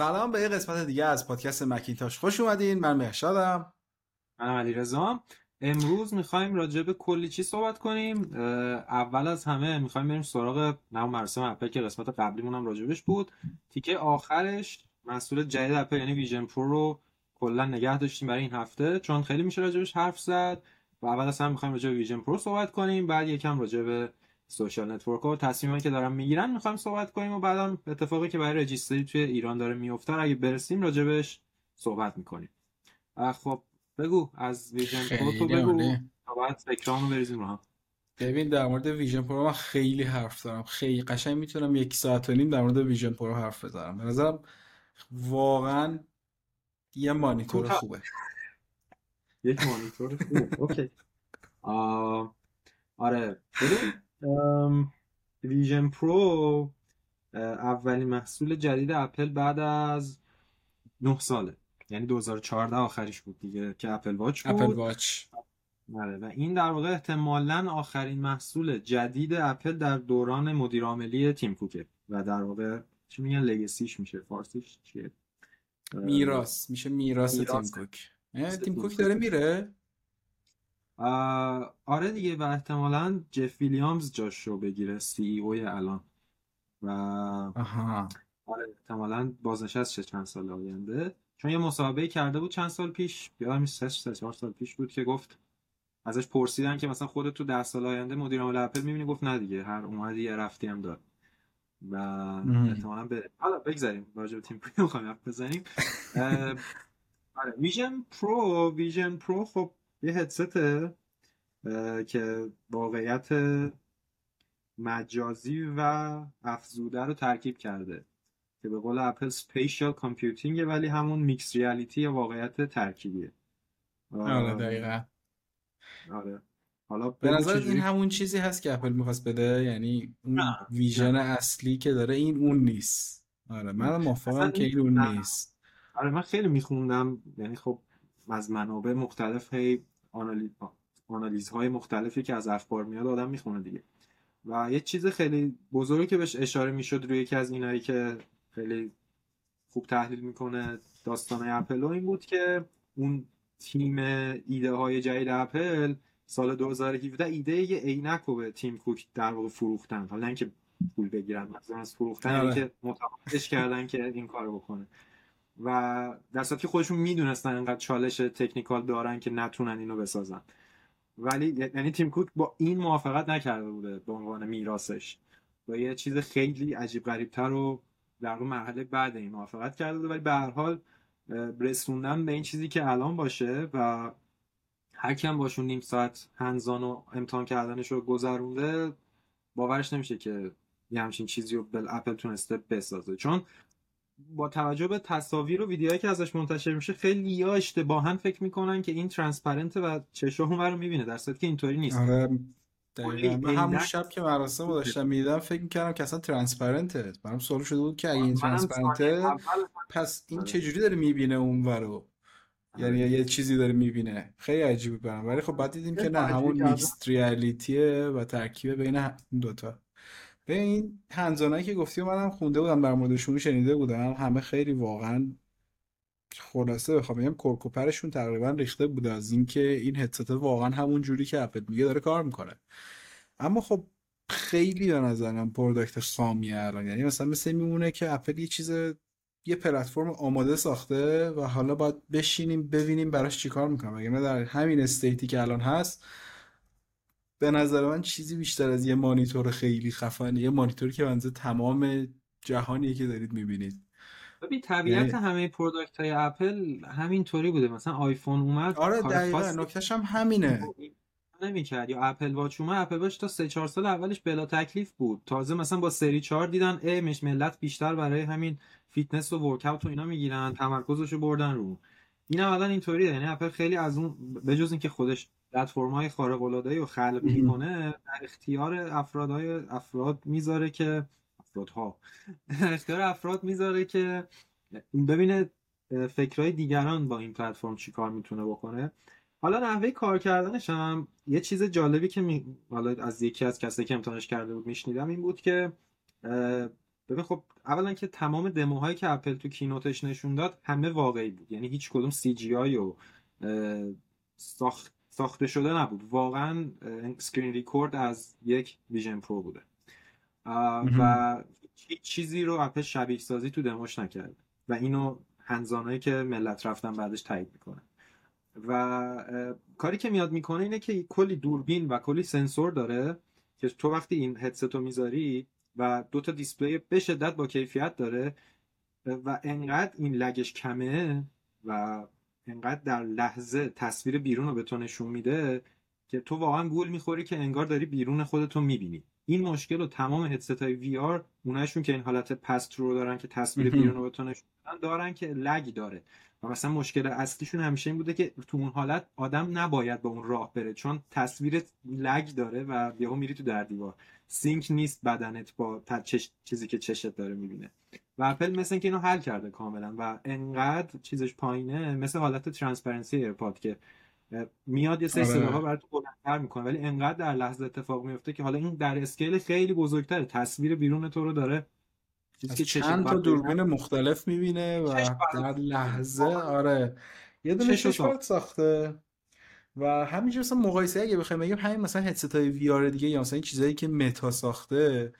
سلام به یه قسمت دیگه از پادکست مکینتاش. خوش اومدین. من مهشادم منم علیرضام امروز می‌خوایم راجع به کلی چی صحبت کنیم. اول از همه می‌خوایم بریم سراغ نو مراسم اپل که قسمت قبلیمون هم راجبش بود. تیکه آخرش محصول جدید اپل یعنی ویژن پرو رو کلا نگه داشتیم برای این هفته. چون خیلی میشه راجبش حرف زد. و اول از همه می‌خوایم راجع به ویژن پرو صحبت کنیم. بعد یکم راجع به social network و تصمیمی که دارن می‌گیرن می‌خوایم صحبت کنیم و بعدم اتفاقی که برای رجیستری توی ایران داره میفته اگه برسیم راجبش صحبت می‌کنیم. خب بگو از ویژن پرو تو بگو. بعد فکرامو بریزیم رو هم. ببین در مورد ویژن پرو من خیلی حرف دارم. خیلی قشنگ می‌تونم یک ساعت و نیم در مورد ویژن پرو حرف بزنم. به نظرم واقعا یه مانیتور خوبه. یک مانیتور خوب okay. آره ویژن پرو اولین محصول جدید اپل بعد از 9 ساله. یعنی 2014 آخریش بود دیگه که اپل واچ بود. اپل واچ. آره و این در واقع احتمالا آخرین محصول جدید اپل در دوران مدیر عاملی تیم کوکه و در واقع چی میگن؟ legacy ش میشه. فارسیش چیه؟ میراث. میشه میراث تیم کوک. تیم کوک. داره میره؟ آره دیگه و احتمالا جف ویلیامز جاش رو بگیره COO ی الان. و آها. آره احتمالا بازنشست شه چند سال آینده. چون یه مصاحبه کرده بود چند سال پیش یادم سه سه چهار سال پیش بود که گفت ازش پرسیدن که مثلا خودت تو ده سال آینده مدیر عامل اپل می‌بینی؟ گفت نه دیگه هر اومدی یه رفتی هم داد. و احتمالا به حالا بگذاریم راجع به تیم پرو می‌خوایم حرف بزنیم. آره ویژن پرو ویژن پرو خب یه هدسته که واقعیت مجازی و افزوده رو ترکیب کرده که به قول اپل spatial computing ولی همون mixed reality یا واقعیت ترکیبیه. آره دقیقا. آره. حالا به نظر این همون چیزی هست که اپل می‌خواست بده؟ یعنی اون ویژن اصلی که داره این اون نیست. آره من موافقم که این اون نیست. آره من خیلی میخوندم. یعنی خب از منابع مختلف هی آنالیز های مختلفی که از اخبار میاد آدم می‌خونه دیگه. و یه چیز خیلی بزرگی که بهش اشاره می‌شد روی یکی از اینایی که خیلی خوب تحلیل می‌کنه داستان اپل این بود که اون تیم ایده های جدید اپل سال 2017 ایده یه عینک رو به تیم کوک در واقع فروختن. حالا اینکه پول بگیرن مثلا از فروختن آره. که متقاعدش کردن که این کارو بکنه. و در که خودشون می‌دونستن انقدر چالش تکنیکال دارن که نتونن اینو بسازن. ولی یعنی تیم کوک با این موافقت نکرده بوده به عنوان میراثش. با یه چیز خیلی عجیب غریب تر رو در مرحله بعد این موافقت کرده بوده. ولی به هر حال رسوندن به این چیزی که الان باشه و هر کیم باشون نیم ساعت هنزان و امتحان کردنش رو گذرونده باورش نمیشه که یه همچین چیزی رو بل اپل تونسته بسازه. چون با توجه به تصاویر و ویدیوهایی که ازش منتشر میشه خیلی یا اشتباها فکر می‌کنن که این transparent و چشم رو می‌بینه. در صورتی که اینطوری نیست. آره. من همون شب که مراسم رو داشتم می‌دیدم فکر می‌کردم که اصلا transparent ه. برام سوال شده بود که اگه این transparent ه پس این آره. چجوری داره می‌بینه اون ورو یعنی آره. یه چیزی داره می‌بینه. خیلی عجیبه برام. ولی خب بعد دیدیم که نه همون mixed reality ه و ترکیب بین این دوتا به این hands-on ه که گفتی منم خونده بودم در موردشون شنیده بودم. همه خیلی واقعا خلاصه بخوام بگم کرک و پرشون تقریبا ریخته بوده از اینکه این هدست واقعا همون جوری که اپل میگه داره کار می‌کنه. اما خب خیلی به نظرم product خامیه الان. یعنی مثلا مثل میمونه که اپل یه چیز یه پلتفرم آماده ساخته و حالا باید بشینیم ببینیم براش چیکار می‌کنه. اگر در همین state ی که الان هست به نظر من چیزی بیشتر از یه مانیتور خیلی خفنه. یه مانیتوری که بنزه تمام جهانیه که دارید می‌بینید. ببین طبیعت یعنی... همه product های اپل همینطوری بوده. مثلا آیفون اومد آره دقیقا. نکتهش هم همینه. نمی‌کرد. یا اپل واچ اومد اپل واچ تا 3 4 سال اولش بلا تکلیف بود. تازه مثلا با سری 4 دیدن ای مش ملت بیشتر برای همین فیتنس و workout و اینا می‌گیرن تمرکزشو بردن رو. این اولا اینطوریه. یعنی اپل خیلی از اون بجز اینکه خودش پلتفرم‌های خارق العاده رو خلق می‌کنه در اختیار افرادهای افراد می‌ذاره که افرادها. در اختیار افراد می‌ذاره که ببینه فکرهای دیگران با این پلتفرم چی کار می‌تونه بکنه. حالا نحوه کار کردنش هم یه چیز جالبی که می... حالا از یکی از کسایی که امتحانش کرده بود میشنیدم این بود که ببین خب اولا که تمام دموهایی که اپل تو کینوتش نشون داد همه واقعی بود. یعنی هیچ کدوم سی جی آی و ساخت ساخته شده نبود. واقعا screen record از یک ویژن پرو بوده. و هیچ چیزی رو اپل شبیه سازی تو دموش نکرده و اینو hands-on هایی که ملت رفتن بعدش تایید می‌کنه و کاری که میاد می‌کنه اینه که کلی دوربین و کلی سنسور داره که تو وقتی این هدست رو می‌ذاری و دو تا display به شدت با کیفیت داره و انقدر این lag ش کمه و انقدر در لحظه تصویر بیرون رو به تو نشون میده که تو واقعا گول می‌خوری که انگار داری بیرون خودتو می‌بینی. این مشکل رو تمام هدست های وی آر اوناشون که این حالت پست رو دارن که تصویر بیرون رو به تو نشون دارن که لگ داره. و مثلا مشکل اصلیشون همیشه این بوده که تو اون حالت آدم نباید به اون راه بره چون تصویر لگ داره و یهو میری تو در دیوار. سینک نیست بدنت با چیزی که چشت داره می‌بینه. و اپل مثل اینکه اینو حل کرده کاملا و انقدر چیزش پایینه مثل حالت transparency ایرپاد که میاد یه سری آره. صداها برات بلندتر می‌کنه ولی انقدر در لحظه اتفاق میفته که حالا این در scale خیلی بزرگتره. تصویر بیرون تو رو داره. چیزی که چند تا دوربین مختلف می‌بینه و در لحظه آره. یه دونه چشم ساخته. و همینجور مثلا مقایسه اگه بخوایم بگیم همین مثلا هدست های VR دیگه یا مثلا این چیزایی که متا ساخته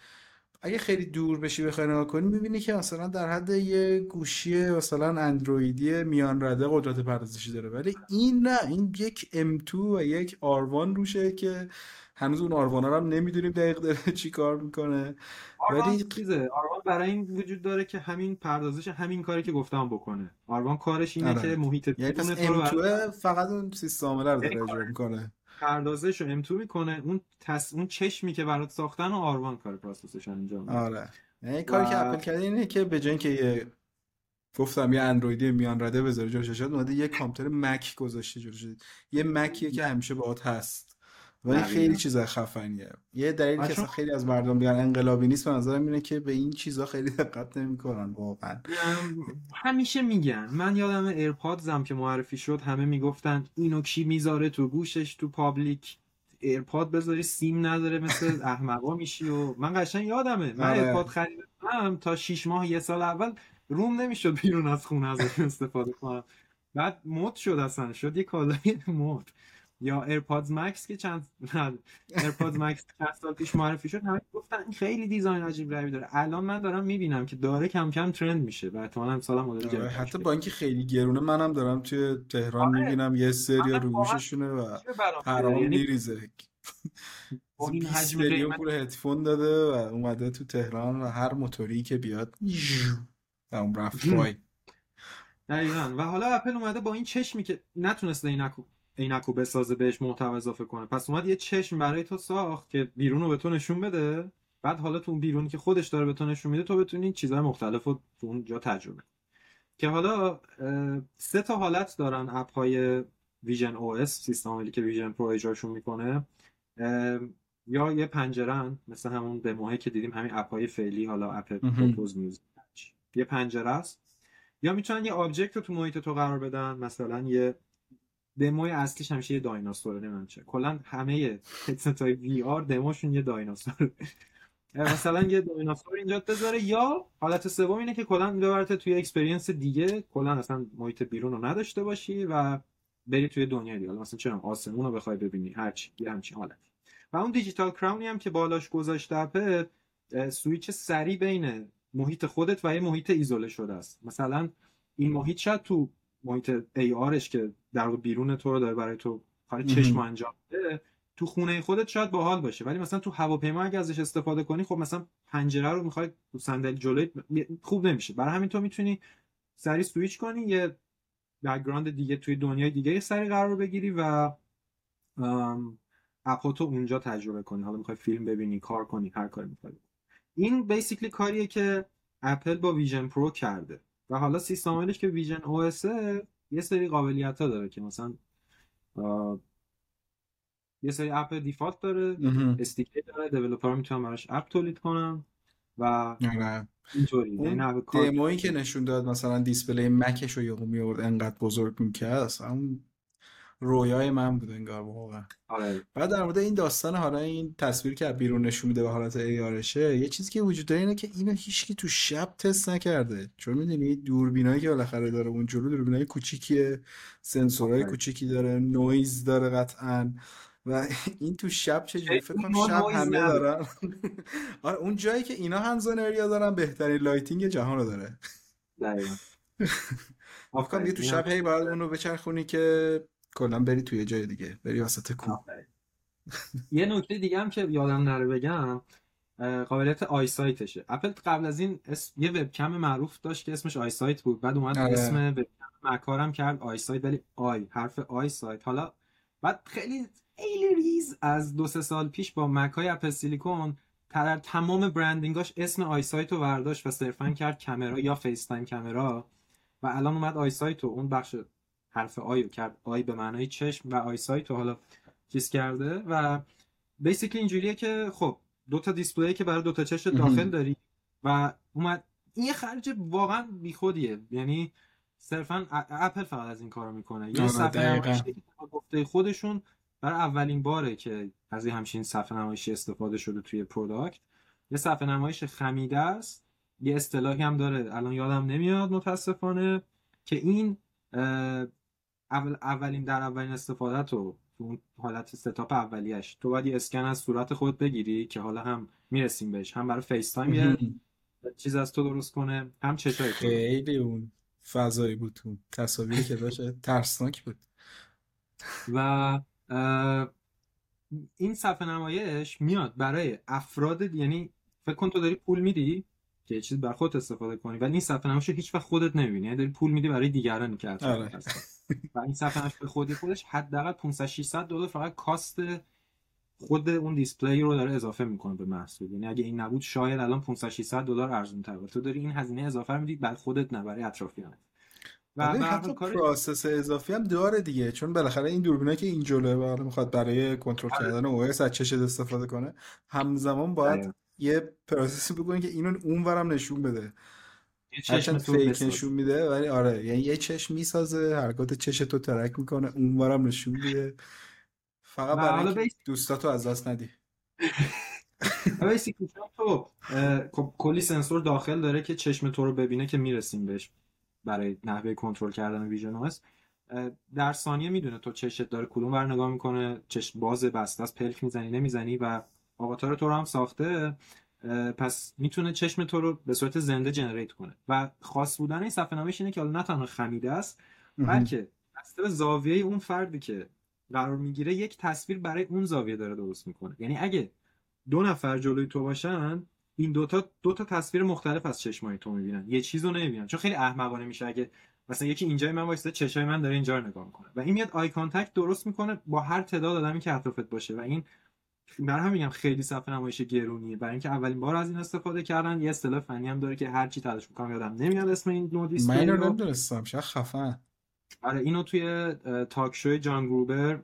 اگه خیلی دور بشی بخوای نگاه کنی می‌بینی که مثلا در حد یه گوشی مثلا اندرویدی میان رده قدرت پردازشی داره. ولی این نه این یک M2 و یک R1 روشه که هنوز اون آروان رو هم نمی‌دونیم دقیق داره چی کار می‌کنه. ولی چیزه؟ آروان برای این وجود داره که همین پردازش همین کاری که گفتم بکنه. آروان کارش اینه آره. که محیط یعنی تو فقط اون سیستم رو داره یعنی اجرا می‌کنه. پردازش رو M2 می‌کنه اون تس... اون چشمی که برات ساختن و آروان کار پروسسش انجام میده. آره. یعنی کاری که اپل کرده اینه که به جای اینکه یه گفتم یه اندرویدی میان رده بذاره جلوش شد اومده یه کامپیوتر مک گذاشته جلوش. یه مکیه که همیشه باهات هست. ولی خیلی چیزا خفنیه. یه دلیلی که خیلی از مردم بیان انقلابی نیست به نظرم اینه که به این چیزا خیلی دقت نمی‌کنن واقعا. همیشه میگن. من یادم ایرپادزم که معرفی شد همه می‌گفتن اینو کی می‌ذاره تو گوشش تو public؟ ایرپاد بذاری سیم نداره مثل احمقا میشی و من قشنگ یادمه. من آره. ایرپاد خریدم تا 6 ماه یه سال اول روم نمی‌شد بیرون از خونه ازش استفاده کنم. بعد مد شد اصلا شد یه کالای مد. یا ایرپادز مکس که چند ایرپادز مکس چند سال پیش معرفی شد همه گفتن خیلی design عجیب غریبی داره. الان من دارم می‌بینم که داره کم کم trend میشه و احتمالاً امسال مدل جدید حتی با اینکه خیلی گرونه منم دارم توی تهران آره. می‌بینم یه سری رو گوششونه و حرام یعنی میریزه. این حجم پول هدفون داده و اومده تو تهران و هر موتوری که بیاد و اون رفت و حالا اپل اومده با این چشمی که نتونسته این عینکو بسازه بهش محتوا اضافه کنه. پس اومد یه چشم برای تو ساخت که بیرون رو به تو نشون بده. بعد حالا تو اون بیرونی که خودش داره به تو نشون میده تو بتونی چیزهای مختلف رو تو اونجا تجربه که حالا سه تا حالت دارن اپ های ویژن OS سیستم که ویژن پرو اجراشون می‌کنه. یا یه پنجره مثل همون به که دیدیم همین اپ های فعلی حالا اپ Purpose میوزیک یه پنجره است. یا می‌تونن یه object رو تو محیط تو قرار بدن. مثلا یه دموی اصلیش همیشه یه دایناسوره نمی‌دونم چه کلا همه هدست های VR demo شون یه دایناسور. مثلا یه دایناسور اینجا بذاره یا حالت سوم اینه که کلا ببرته توی experience دیگه. کلا اصلا محیط بیرون رو نداشته باشی و بری توی دنیای دیگه. مثلا چرا آسمون رو بخوای ببینی هرچی یه همچین حالت و اون digital crown ی هم که بالاش گذاشته اپل سویچ سری بین محیط خودت و یه محیط ایزوله شده است. مثلا این محیط شاید تو محیط AR ش که در بیرون تو رو داره برای تو کار چشم انجام بده تو خونه خودت شاید باحال باشه. ولی مثلا تو هواپیما اگه ازش استفاده کنی خب مثلا پنجره رو می‌خوای تو صندلی جلوی خوب نمیشه. برای همین تو می‌تونی سری سویچ کنی یه background دیگه توی دنیای دیگه سری قرار بگیری و اپاتو اونجا تجربه کنی. حالا می‌خوای فیلم ببینی کار کنی هر کاری می‌خوای این basically کاریه که اپل با ویژن پرو کرده. و حالا سیستم عاملش که ویژن OS یه سری قابلیت ها داره که مثلا یه سری اپ default داره sticker داره developer می‌تونن براش اپ تولید کنن و آره. اینطوری یعنی که نشون داد مثلا display مکش رو یهو میاورد انقدر بزرگ می‌کرد اصلا رویای من بود انگار واقعا. آره. بعد در مورد این داستان حالا این تصویر که بیرون نشون میده به حالت AR شه یه چیزی که وجود داره اینه که اینو هیچکی تو شب تست نکرده. چون می‌دونی دوربینایی که بالاخره داره اون جلو دوربینای کوچیکیه سنسورهای کوچیکی داره نویز داره قطعا. و این تو شب چجوری؟ فکر کنم شب همه دارن. آره اون جایی که اینا hands-on area دارن بهترین lighting جهان رو داره. دقیقاً. اِ فک کن دیگه تو شب هی باید اونو بچرخونی که کلا بری توی جای دیگه. بری وسط کوه. یه نکته دیگه هم که یادم نره بگم قابلیت EyeSight شه. اپل قبل از این اسم یه وبکم معروف داشت که اسمش iSight بود. بعد اومد آره. اسم وبکم مکارم کرد iSight ولی i حرف iSight. حالا بعد خیلی خیلی ریز از دو سه سال پیش با مک های اپل silicon در تمام branding اش اسم iSight رو برداشت و صرفا کرد کامرا یا FaceTime camera. و الان اومد iSight رو اون بخش حرف i رو کرد. eye به معنای چشم و EyeSight رو حالا چیز کرده و basically اینجوریه که خب دو تا display که برای دو تا چشم داخل داری و اومد این خرج واقعا بیخودیه. یعنی صرفا اپل فقط از این کارو می‌کنه. یه آره، صفحه گفته خودشون برای اولین باره که از این همچین صفحه نمایشی استفاده شده توی product یه صفحه نمایش خمیده است. یه اصطلاحی هم داره. الان یادم نمیاد متاسفانه که این اول اولین در اولین استفاده تو اون حالت setup اولیش تو باید یه اسکن از صورت خود بگیری که حالا هم می‌رسیم بهش. هم برای FaceTime یه چیز از تو درست کنه. هم چشای خیلی اون فضایی بود اون تصاویری که داشت ترسناک بود. و این صفحه نمایش میاد برای افراد یعنی فکر کن تو داری پول میدی که یه چیز بر خودت استفاده کنی. ولی این صفحه نمایش هیچ وقت خودت نمی‌بینی. یعنی داری پول میدی برای دیگران که آره. و این صفحه نمایش به خودی خودش حداقل 500 600 دلار فقط کاست خود اون دیسپلی رو داره اضافه می‌کنه به محصول. یعنی اگه این نبود شاید الان 500 600 دلار ارزون تر تو داری این هزینه اضافه رو میدی بعد خودت نه برای اطرافیانت. و حتی کار... process اضافی هم داره دیگه. چون بالاخره این دوربینایی که این جلوئه می‌خواد برای کنترل آره. کردن او از چشت استفاده کنه همزمان باید آره. یه process ی بکنه که اینو اونورم نشون بده. هرچند fake نشون میده ولی آره یعنی یه چشم می‌سازه حرکات چش تو track می‌کنه اونورم نشون میده. فقط برای بیس... دوستاتو از دست ندی. تو خب کلی سنسور داخل داره که چشم تو رو ببینه که می‌رسیم بهش برای نحوه کنترل کردن ویژن اوس در ثانیه می‌دونه تو چشت داره کدوم ور نگاه می‌کنه چشم باز بسته است پلک می‌زنی نمی‌زنی و آواتار تو رو هم ساخته پس می‌تونه چشم تو رو به صورت زنده جنریت کنه. و خاص بودن این صفحه نمایش اینه که حالا نه تنها خمیده است بلکه بسته به زاویه اون فردی که قرار می‌گیره یک تصویر برای اون زاویه داره درست می‌کنه. یعنی اگه دو نفر جلوی تو باشن این دوتا دو تا تصویر مختلف از چشمای تو می‌بینن. یه چیز رو نمی‌بینن. چون خیلی احمقانه میشه. اگه مثلا یکی اینجای من وایسته چشای من داره اینجا رو نگاه می‌کنه. و این میاد eye contact درست می‌کنه با هر تعداد آدمی که اطرافت باشه. و این برای هم میگم خیلی صفحه نمایش گرونیه. برای اینکه اولین بار از این استفاده کردن یه اصطلاح فنی هم داره که هر چی تلاش می‌کنم یادم نمیاد اسم این نوع display من اینو نمی‌دونستم چه خفن آره اینو توی Talk Show جان گروبر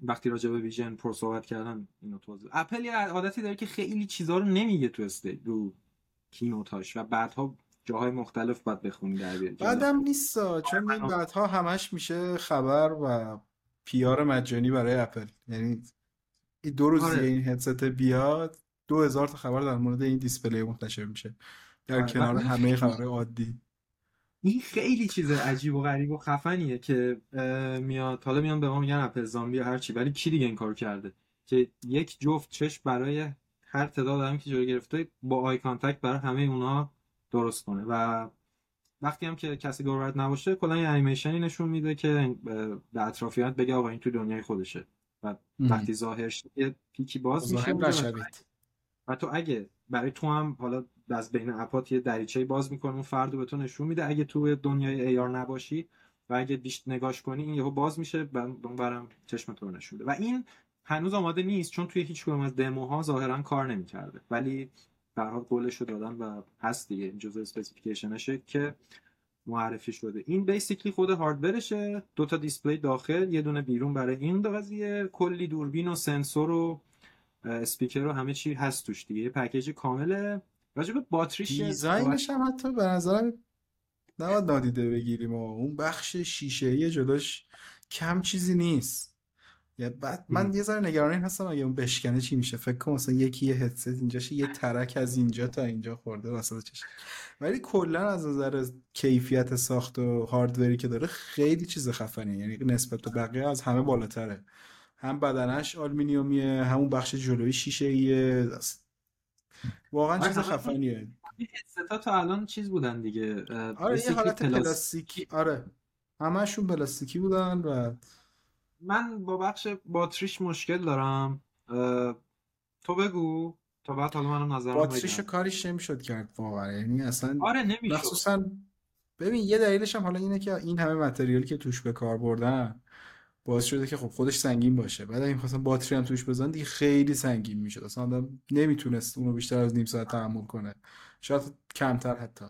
وقتی راجع به ویژن پرو صحبت کردن اینو توضیح اپل یه عادتی داره که خیلی چیزا رو نمیگه تو stage رو keynote هاش و بعدها جاهای مختلف باید بخونی در بیاری. بعدم نیست چون این بعدها همش میشه خبر و PR مجانی برای اپل. یعنی دو روز آره. این هدست بیاد دو هزار تا خبر در مورد این display منتشر میشه در آره. کنار همه خبر عادی این خیلی چیز عجیب و غریب و خفنیه که میاد حالا میان به ما میگن اپل زامبی هر چی ولی کی دیگه این کار کرده که یک جفت چشم برای هر تعداد آدمی که جلو گرفته با eye contact برای همه اونا درست کنه و وقتی هم که کسی دورورت نباشه کلا یه انیمیشنی نشون میده که به اطرافیانت بگه آقا این تو دنیای خودشه و وقتی ظاهر یه پیکی باز میشه و تو اگه برای تو هم حالا از بین app هات یه دریچه باز می‌کنه اون فرد به تو نشون میده. اگه تو دنیای AR نباشی و اگه بهش نگاش کنی این یهو باز میشه اون برم چشم تو نشون و این هنوز آماده نیست چون توی هیچ کدوم از دموها ظاهرا کار نمی‌کرده. ولی به حال قولش رو دادن و هست دیگه. این جزء specification شه که معرفی شده. این basically خود hardware شه دو تا display داخل یه دونه بیرون برای این قضیه. کلی دوربین و سنسور و اسپیکر و همه چی هست توش دیگه. یه پکیج کامله. راجع به باتریش design ش هم حتی به نظرم نباید نادیده بگیریم و اون بخش شیشه ای جلوش کم چیزی نیست. بعد من یه ذره نگران این هستم اگه اون بشکنه چی میشه؟ فکر کنم مثلا یکی یه هدست اینجاش یه ترک از اینجا تا اینجا خورده وسط چش ولی کلا از نظر کیفیت ساخت و hardware ی که داره خیلی چیز خفنیه. یعنی نسبت به بقیه از همه بالاتره. هم بدنش آلومینیومیه همون بخش جلوی شیشه ایه واقعا چیز خفنیه. ستا تا الان چیز بودن دیگه آره یه حالت پلاستیکی. آره. همشون پلاستیکی بودن و من با بخش باتریش مشکل دارم. تو بگو. تا بعد حالا منم نظرم باتریشو کاریش نمی‌شد کرد واقعا. یعنی اصلا آره نمی‌شد. مخصوصا ببین یه دلیلش هم حالا اینه که این همه متریالی که توش به کار بردن باعث شده که خب خودش سنگین باشه. بعد اگه می‌خواستن باتری هم توش بزنن دیگه خیلی سنگین می‌شد. اصلا آدم نمی‌تونست اونو بیشتر از نیم ساعت تحمل کنه. شاید کمتر حتی.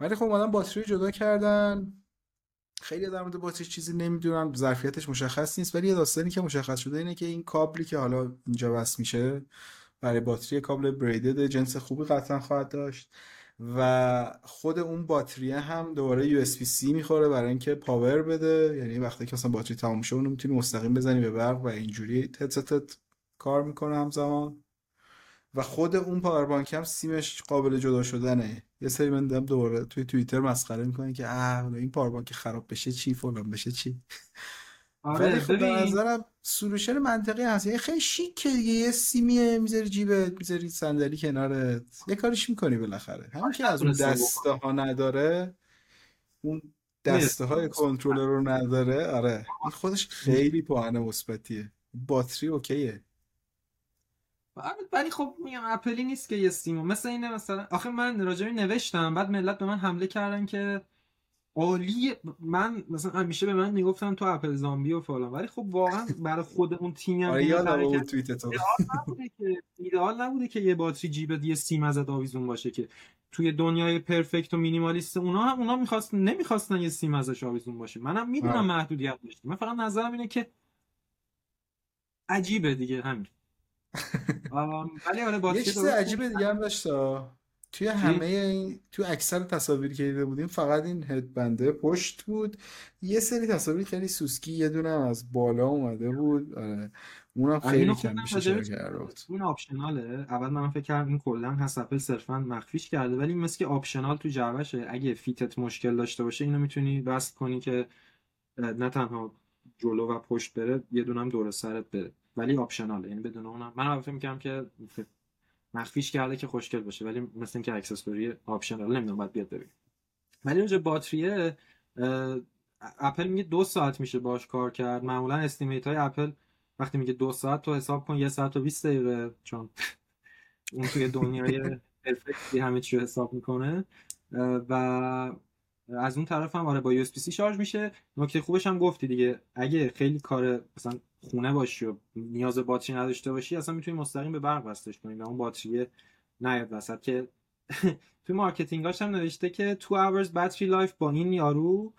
ولی خب اومدن باتری جدا کردن. خیلی در مورد باتری چیزی نمی‌دونم ظرفیتش مشخص نیست ولی یه داستانی که مشخص شده اینه که این کابلی که حالا اینجا وصل میشه برای باتری کابل braided جنس خوبی قطعا خواهد داشت و خود اون باتری هم دوباره یو اس سی می‌خوره برای اینکه power بده. یعنی وقتی که مثلا باتری تمام شه اونو می‌تونی مستقیم بزنی به برق و اینجوری هدستت کار می‌کنه همزمان. و خود اون power bank هم سیمش قابل جدا شدنه. یه سری من دیدم دوباره توی توییتر مسخره می‌کنه که اه این power bank خراب بشه چی؟ فلان بشه چی؟ آره ولی خب به نظرم solution منطقی هست. یعنی خیلی شیکه دیگه. یه سیمیه می‌ذاری جیبت می‌ذاری صندلی کنارت. یه کاریش می‌کنی بالاخره. همین که از اون دسته ها نداره اون دسته های کنترلر رو نداره. آره. این خودش خیلی point مثبتیه. باتری اوکیه. ولی خب میگم اپلی نیست که یه سیمو مثل اینه مثلا آخه من راجعی نوشتم بعد ملت به من حمله کردن که عالی من مثلا همیشه به من می‌گفتن تو اپل زامبی و فلان. ولی خب واقعا برای خود اون تیمی هم آره توییت تو. نبوده که ایدئال نبوده که یه باتری جیب یه سیم ازت آویزون باشه که توی دنیای پرفکت و مینیمالیست اونا هم اونا می‌خواستن نمی‌خواستن یه سیم ازش آویزون باشه. منم می‌دونم محدودیت داشت من فقط نظرم اینه که عجیبه دیگه همین. ولی آره یه چیز عجیبه دیگه هم داشت توی همه این تو اکثر تصاویری که دیده بودیم فقط این headband ه پشت بود. یه سری تصاویر خیلی سوسکی یه دونه از بالا اومده بود. آره. اونم خیلی کم میشه چرا این optional ه. اول من فکر کردم این کلا هست اپل صرفا مخفیش کرده ولی مثل که optional تو جعبشه. اگه fit ت مشکل داشته باشه اینو می‌تونی وصل کنی که نه تنها جلو و پشت بره یه دونم دور سرت بره. ولی optional ه. یعنی بدون اونم من فکر می‌کردم که مخفیش کرده که خوشگل باشه ولی مثل اینکه accessory optional نمی‌دونم باید بیاد ببین ولی اونجا باتریه اپل میگه دو ساعت میشه باش کار کرد. معمولا estimate های اپل وقتی میگه دو ساعت تو حساب کن یه ساعت و 20 دقیقه چون اون توی دنیای perfect ی همه چی حساب می‌کنه. و از اون طرف هم آره با USB C شارژ میشه. نکته خوبش هم گفتی دیگه اگه خیلی کار مثلا خونه باشی و نیاز باتری نداشته باشی اصلا می‌تونی مستقیم به برق وصلش کنی و اون باتری نیاد وسط. که توی marketing هاش هم نوشته که 2 hours battery life با این یارو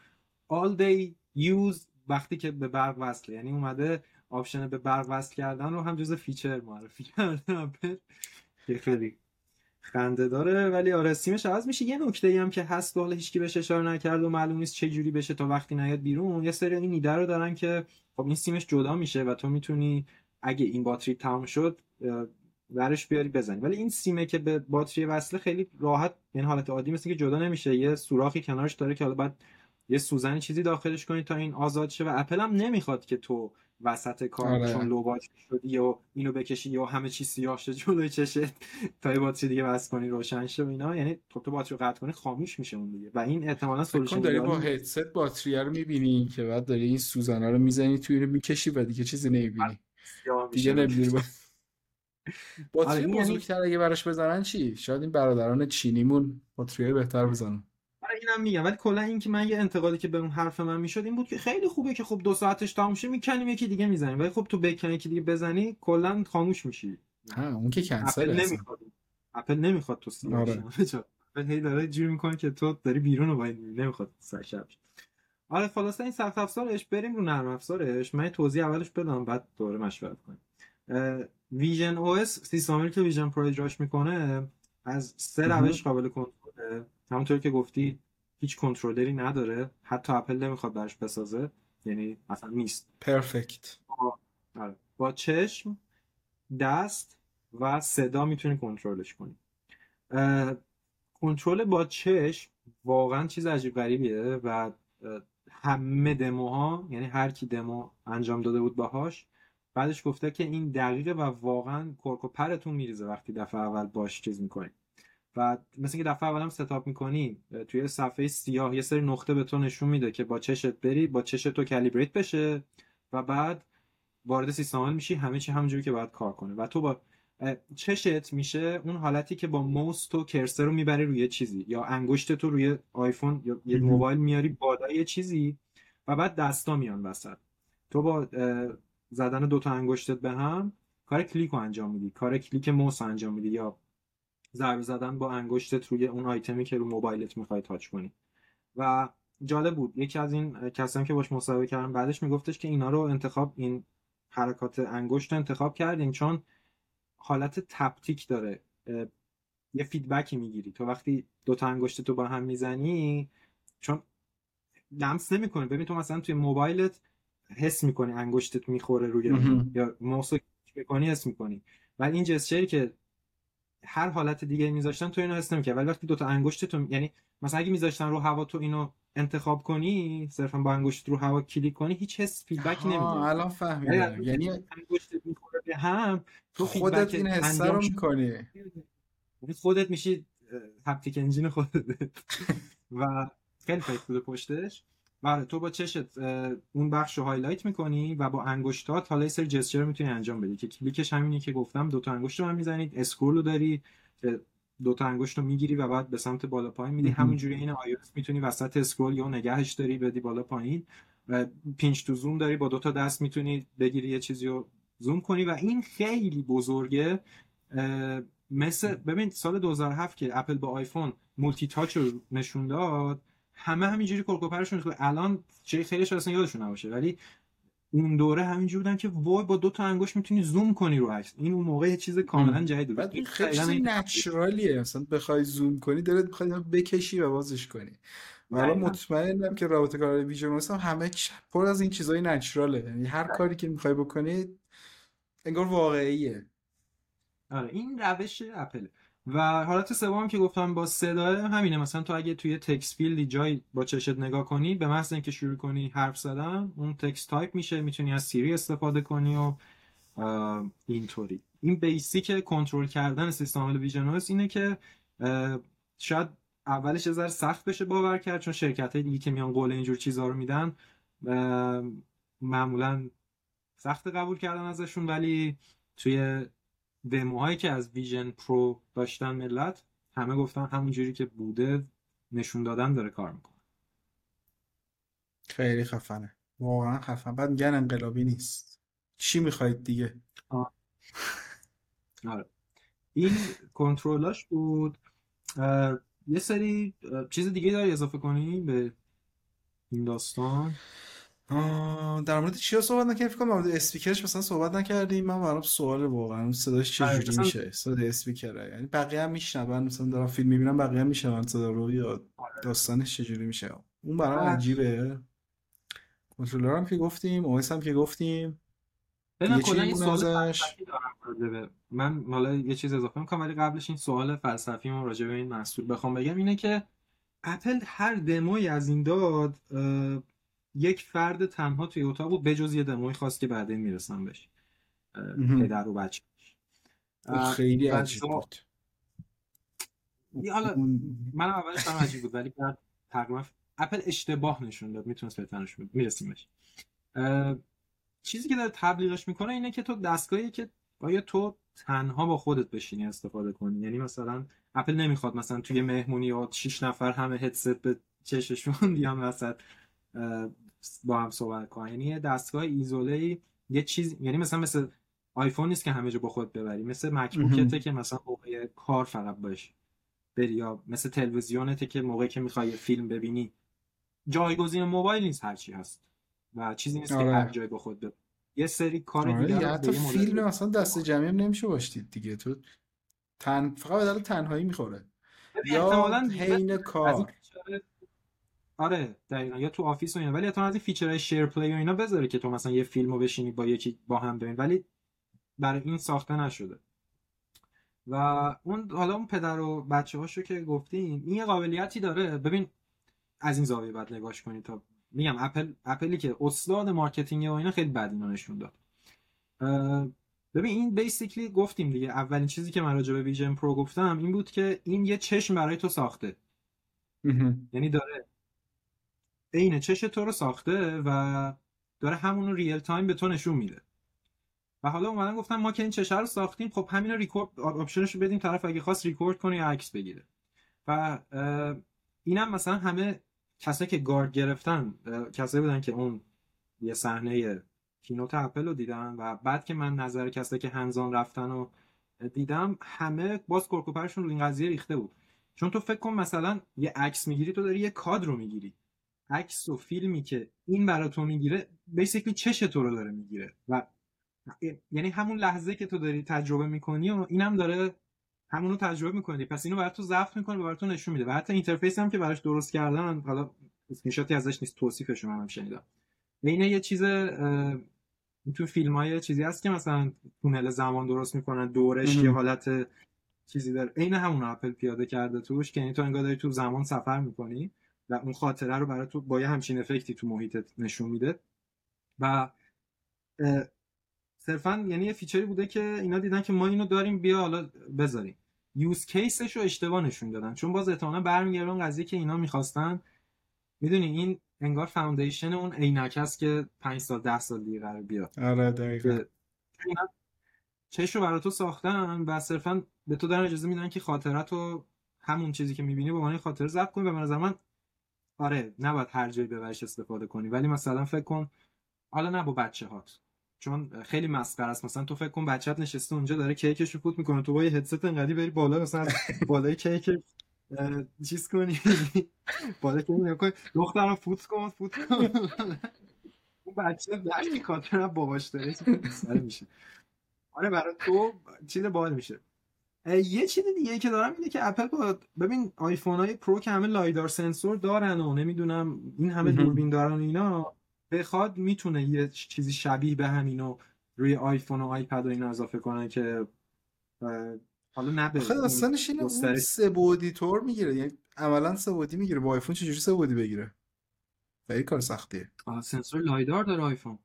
all day use وقتی که به برق وصله. یعنی اومده option به برق وصل کردن رو هم جز feature معرفی کرده. خیلی خنده داره. ولی آره سیمش عوض میشه. یه نکته ای هم که هست حالا هیچکی بهش اشاره نکرد و معلوم نیست چه جوری بشه تا وقتی نیاد بیرون. یه سری این ایده رو دارن که خب این سیمش جدا میشه و تو می‌تونی اگه این باتری تمام شد ورش بیاری بزنی. ولی این سیمه که به باتری وصله خیلی راحت یعنی حالت عادی مثل که جدا نمیشه. یه سوراخی کنارش داره که حالا بعد یه سوزن چیزی داخلش کنی تا این آزاد شه و اپل هم نمی‌خواد که تو وسط کار آره. چون لو شدی و اینو بکشی یا همه چی سیاه شد جلوی چشت تا یه باتری دیگه وصل کنی روشن شه و اینا. یعنی تو تو باتری قطع کنی خاموش میشه اون دیگه. و این احتمالاً solution داری با هدست باتری رو می‌بینی که بعد داری این سوزنا رو می‌زنی توی رو می‌کشی و دیگه چیزی نمی‌بینی. دیگه نمی‌بینی. با... باتری آره یعنی بزرگتر اگه براش بزنن چی؟ شاید این برادران چینیمون باتری بهتر بزنن. آره اینم میگم. ولی کلا این که من یه انتقادی که به اون حرف من می‌شد این بود که خیلی خوبه که خب دو ساعتش تموم شه می‌کنیم یکی دیگه می‌زنیم. ولی خب تو بکنی یکی دیگه بزنی کلا خاموش میشی. ها اون که کنسل نمی‌خواد. اپل نمی‌خواد تو سیم آره. اپل هی داره جوری می‌کنه که تو داری بیرون رو باید نمی‌خواد سرش آره خلاصه این سخت افزارش بریم رو نرم افزارش. من توضیح اولش بدم بعد دوره مشورت کنیم. vision OS سیستمی که ویژن پرو اجراش می‌کنه از سه روش قابل کنترل همونطور که گفتی هیچ کنترلری نداره. حتی اپل نمی‌خواد براش بسازه. یعنی اصلا نیست. perfect آره. با چشم دست و صدا می‌تونی کنترلش کنی. کنترل با چشم واقعا چیز عجیب غریبیه و همه دموها یعنی هر کی دمو انجام داده بود باهاش بعدش گفته که این دقیقه و واقعا کرک و پرتون میریزه وقتی دفعه اول باش چیز می‌کنی. و مثل که دفعه اول هم setup می‌کنی توی صفحه سیاه یه سری نقطه به تو نشون میده که با چشت بری با چشت تو calibrate بشه و بعد وارد سیستم میشی همه چی همونجوری که باید کار کنه. و تو با چشت میشه اون حالتی که با موس تو cursor رو می‌بری روی چیزی یا انگشت تو روی آیفون یا یه موبایل میاری بالای یه چیزی و بعد دستا میان وسط. تو با زدن دوتا انگشتت به هم کار کلیک رو انجام میدی کار کلیک موس انجام میدی یا ضربه زدن با انگشتت روی اون آیتمی که رو موبایلت می‌خوای touch کنی. و جالب بود. یکی از این کسانی که باش مصاحبه کردم بعدش میگفتش که اینا رو انتخاب این حرکات انگشت انتخاب کردیم چون حالت تپتیک داره. یه فیدبکی می‌گیری. تو وقتی دو تا انگشت تو با هم می‌زنی چون لمس نمی‌کنه. ببین تو مثلا توی موبایلت حس می‌کنی انگشتت می‌خوره روی یا موس می‌کنی حس می‌کنی. ولی این جسچری که هر حالت دیگه میذاشتن تو اینو حس نمی‌کنی ولی وقتی دو تا انگشت تو یعنی مثلا اگه میذاشتن رو هوا تو اینو انتخاب کنی صرفا با انگشت رو هوا کلیک کنی هیچ حس feedback نمیده الان فهمیدم. یعنی انگشت می‌خوره به هم تو خودت این حس رو می‌کنی. یعنی خودت میشی haptic engine خودت. و خیلی فکر بوده پشتش. بله تو با چشت اون بخش رو highlight می‌کنی و با انگشتات حالا یه سری gesture می‌تونی انجام بدی. که کلیکش همینه که گفتم دو تا انگشت رو هم می‌زنید scroll رو داری که دو تا انگشت رو می‌گیری و بعد به سمت بالا پایین میدی همونجوری عین iOS می‌تونی وسط scroll یا نگهش داری بدی بالا پایین. و pinch to zoom داری با دو تا دست می‌تونی بگیری یه چیزی رو زوم کنی. و این خیلی بزرگه. مثل ببین سال 2007 که اپل با آیفون multi-touch رو نشون داد همه همینجوری کرک و پرشون الان چه خیلیش اصلا یادشون نباشه ولی اون دوره همینجوری بودن که وای با دو تا انگشت می‌تونی زوم کنی رو عکس. این اون موقع یه چیز کاملا جدید بود. این خیلی natural یه. مثلا بخوای زوم کنی داره بخوای بکشی و بازش کنی. من مطمئنم که رابط کاربری ویژن مثلا همه پر از این چیزای natural ه. یعنی هر کاری که می‌خوای بکنی انگار واقعیه. آره این روش اپل. و حالت سوم که گفتم با صدا همینه. مثلا تو اگه توی text field ی جای با چشت نگاه کنی به محض اینکه شروع کنی حرف زدن اون تکس تایپ میشه می‌تونی از سیری استفاده کنی و اینطوری. این basic کنترل کردن سیستم ویژن اینه که شاید اولش یه ذره سخت بشه باور کرد چون شرکت های دیگه که میان قول اینجور چیزها رو میدن معمولا سخت قبول کردن ازشون ولی توی دموهایی که از ویژن پرو داشتن ملت همه گفتن همون جوری که بوده نشون دادن داره کار می‌کنه. خیلی خفنه. واقعا خفن. بعد میگن انقلابی نیست. چی می‌خواید دیگه؟ آره. این کنترلاش بود. یه سری چیز دیگه داری اضافه کنی به این داستان؟ در مورد چیا صحبت نکردیم فکر کنم در مورد اسپیکرش مثلا صحبت نکردیم من برام سوال واقعا صداش چه آره، جوری میشه؟ صدا اسپیکره یعنی بقیه هم میشنون. مثلا دارم فیلم می‌بینم بقیه هم میشنون. صدا رو یا آره. داستانش چه جوری میشه؟ اون برام آره. عجیبه. کنترلر هم که گفتیم اویس هم که گفتیم. یه کلا این سوال فلسفی دارم من حالا یه چیز اضافه می‌کنم ولی قبلش این سوال فلسفی ما راجع به این محصول بخوام بگم اینه که اپل هر دموی از این داد یک فرد تنها توی اتاق بود بجز یه دموی خواست که بعدین می‌رسم بهش پدر و بچه خیلی عجیب بود. حالا من اولش هم عجیب بود ولی بعد تقریبا اپل اشتباه نشون داد می‌تونست بهتر نشون می‌رسیم بهش. چیزی که داره تبلیغش می‌کنه اینه که تو دستگاهی که باید تو تنها با خودت بشینی استفاده کنی؟ یعنی مثلا اپل نمی‌خواد مثلا توی مهمونی یا 6 نفر همه هدست به چششون بیان وسط. با هم صحبت کنن. یعنی یه دستگاه ایزوله یه چیز یعنی مثلا مثل آیفون نیست که همه جا با خود ببری. مثل مکبوکته که مثلا موقع کار فقط باشه بری یا مثل تلویزیونته که موقعی که می‌خوای فیلم ببینی. جایگزین موبایل نیست هرچی هست و چیزی نیست آره. که هر جای با خود ببری. یه سری کار آره دیگه حتی فیلم مثلا دست جمعی نمیشه باشید دیگه. تو تن فقط به تنهایی می‌خوره. یا حین کار. آره دقیقا. یا تو office و اینا. ولی از این feature های SharePlay و اینا بذاره که تو مثلا یه فیلمو بشینی با یکی با هم ببین ولی برای این ساخته نشده. و اون حالا اون پدر و بچه هاشو که گفتیم این یه قابلیتی داره. ببین از این زاویه بعد نگاش کنی تا میگم اپل اپلی که استاد marketing و اینا خیلی بد نشون داد. ببین این basically گفتیم دیگه. اولین چیزی که من راجع به ویژن پرو گفتم این بود که این یه چشم برای تو ساخته. یعنی داره عین چش تو رو ساخته و داره همون رو real time به تو نشون میده. و حالا اومدن گفتن ما که این چشه رو ساختیم خب همین record option ش رو بدیم طرف اگه خواست ریکورد کنه یا عکس بگیره. و اینم مثلا همه کسایی که گارد گرفتن کسایی بودن که اون یه صحنه keynote اپل رو دیدن و بعد که من نظر کسایی که hands-on رفتن و دیدم همه باز کرک و پرشون رو این قضیه ریخته بود. چون تو فکر کن مثلا یه عکس می‌گیری تو داری یه کادر رو می‌گیری. عکس و فیلمی که این برای تو می‌گیره basically چش تو رو داره می‌گیره. و یعنی همون لحظه که تو داری تجربه می‌کنی و اینم داره همونو تجربه می‌کنی. پس اینو برای تو ضبط می‌کنه و برای تو نشون میده. و حتی interface هم که براش درست کردن حالا اسکرینشاتی ازش نیست توصیفش رو هم شنیدم. اینه یه چیز تو فیلم های چیزی هست که مثلا تونل زمان درست می‌کنن دورش یه حالت چیزی داره. عین همون اپل پیاده کرده توش که یعنی تو انگار داری تو زمان سفر می‌کنی. و اون خاطره رو برای تو با یه همچین effect ی تو محیطت نشون میده. و صرفا یعنی یه feature ی بوده که اینا دیدن که ما اینو داریم بیا حالا بذاریم. use case ش رو اشتباه نشون دادن. چون باز احتمالاً برمیگرده اون قضیه که اینا می‌خواستن. می‌دونی این انگار foundation اون عینک هست که 5 سال 10 سال دیگه قرار بیاد. آره دقیقاً. چش رو برای تو ساختن و صرفا به تو دارن اجازه میدن که خاطرت رو همون چیزی که می‌بینی به عنوان خاطره ضبط کنی. و به نظر من آره نباید هر جایی ببرش استفاده کنی. ولی مثلا فکر کن حالا نه با بچه هات چون خیلی مسخره است. مثلا تو فکر کن بچت نشسته اونجا داره کیکش رو فوت می‌کنه. تو با یه هدست انقدی بری بالا مثلا بالای کیک چیز کنی. بالا کیک نکن دخترم فوت کن فوت کن. اون بچه درکی خاطر باباش داره. میشه. آره برای تو چیز باحال میشه. یه چیز دیگه که دارم اینه که اپل با ببین آیفون های پرو که همه LiDAR sensor دارن و نمی‌دونم این همه دوربین دارن اینا بخواد می‌تونه یه چیزی شبیه به همینو روی آیفون و آیپد و اینا اضافه کنه که حالا نه به داستانش اینه سه بعدی طور می‌گیره یعنی عملا سه بعدی می‌گیره. با آیفون چجوری سه بعدی بگیره؟ خیلی کار سختیه. سنسور LiDAR داره آیفون.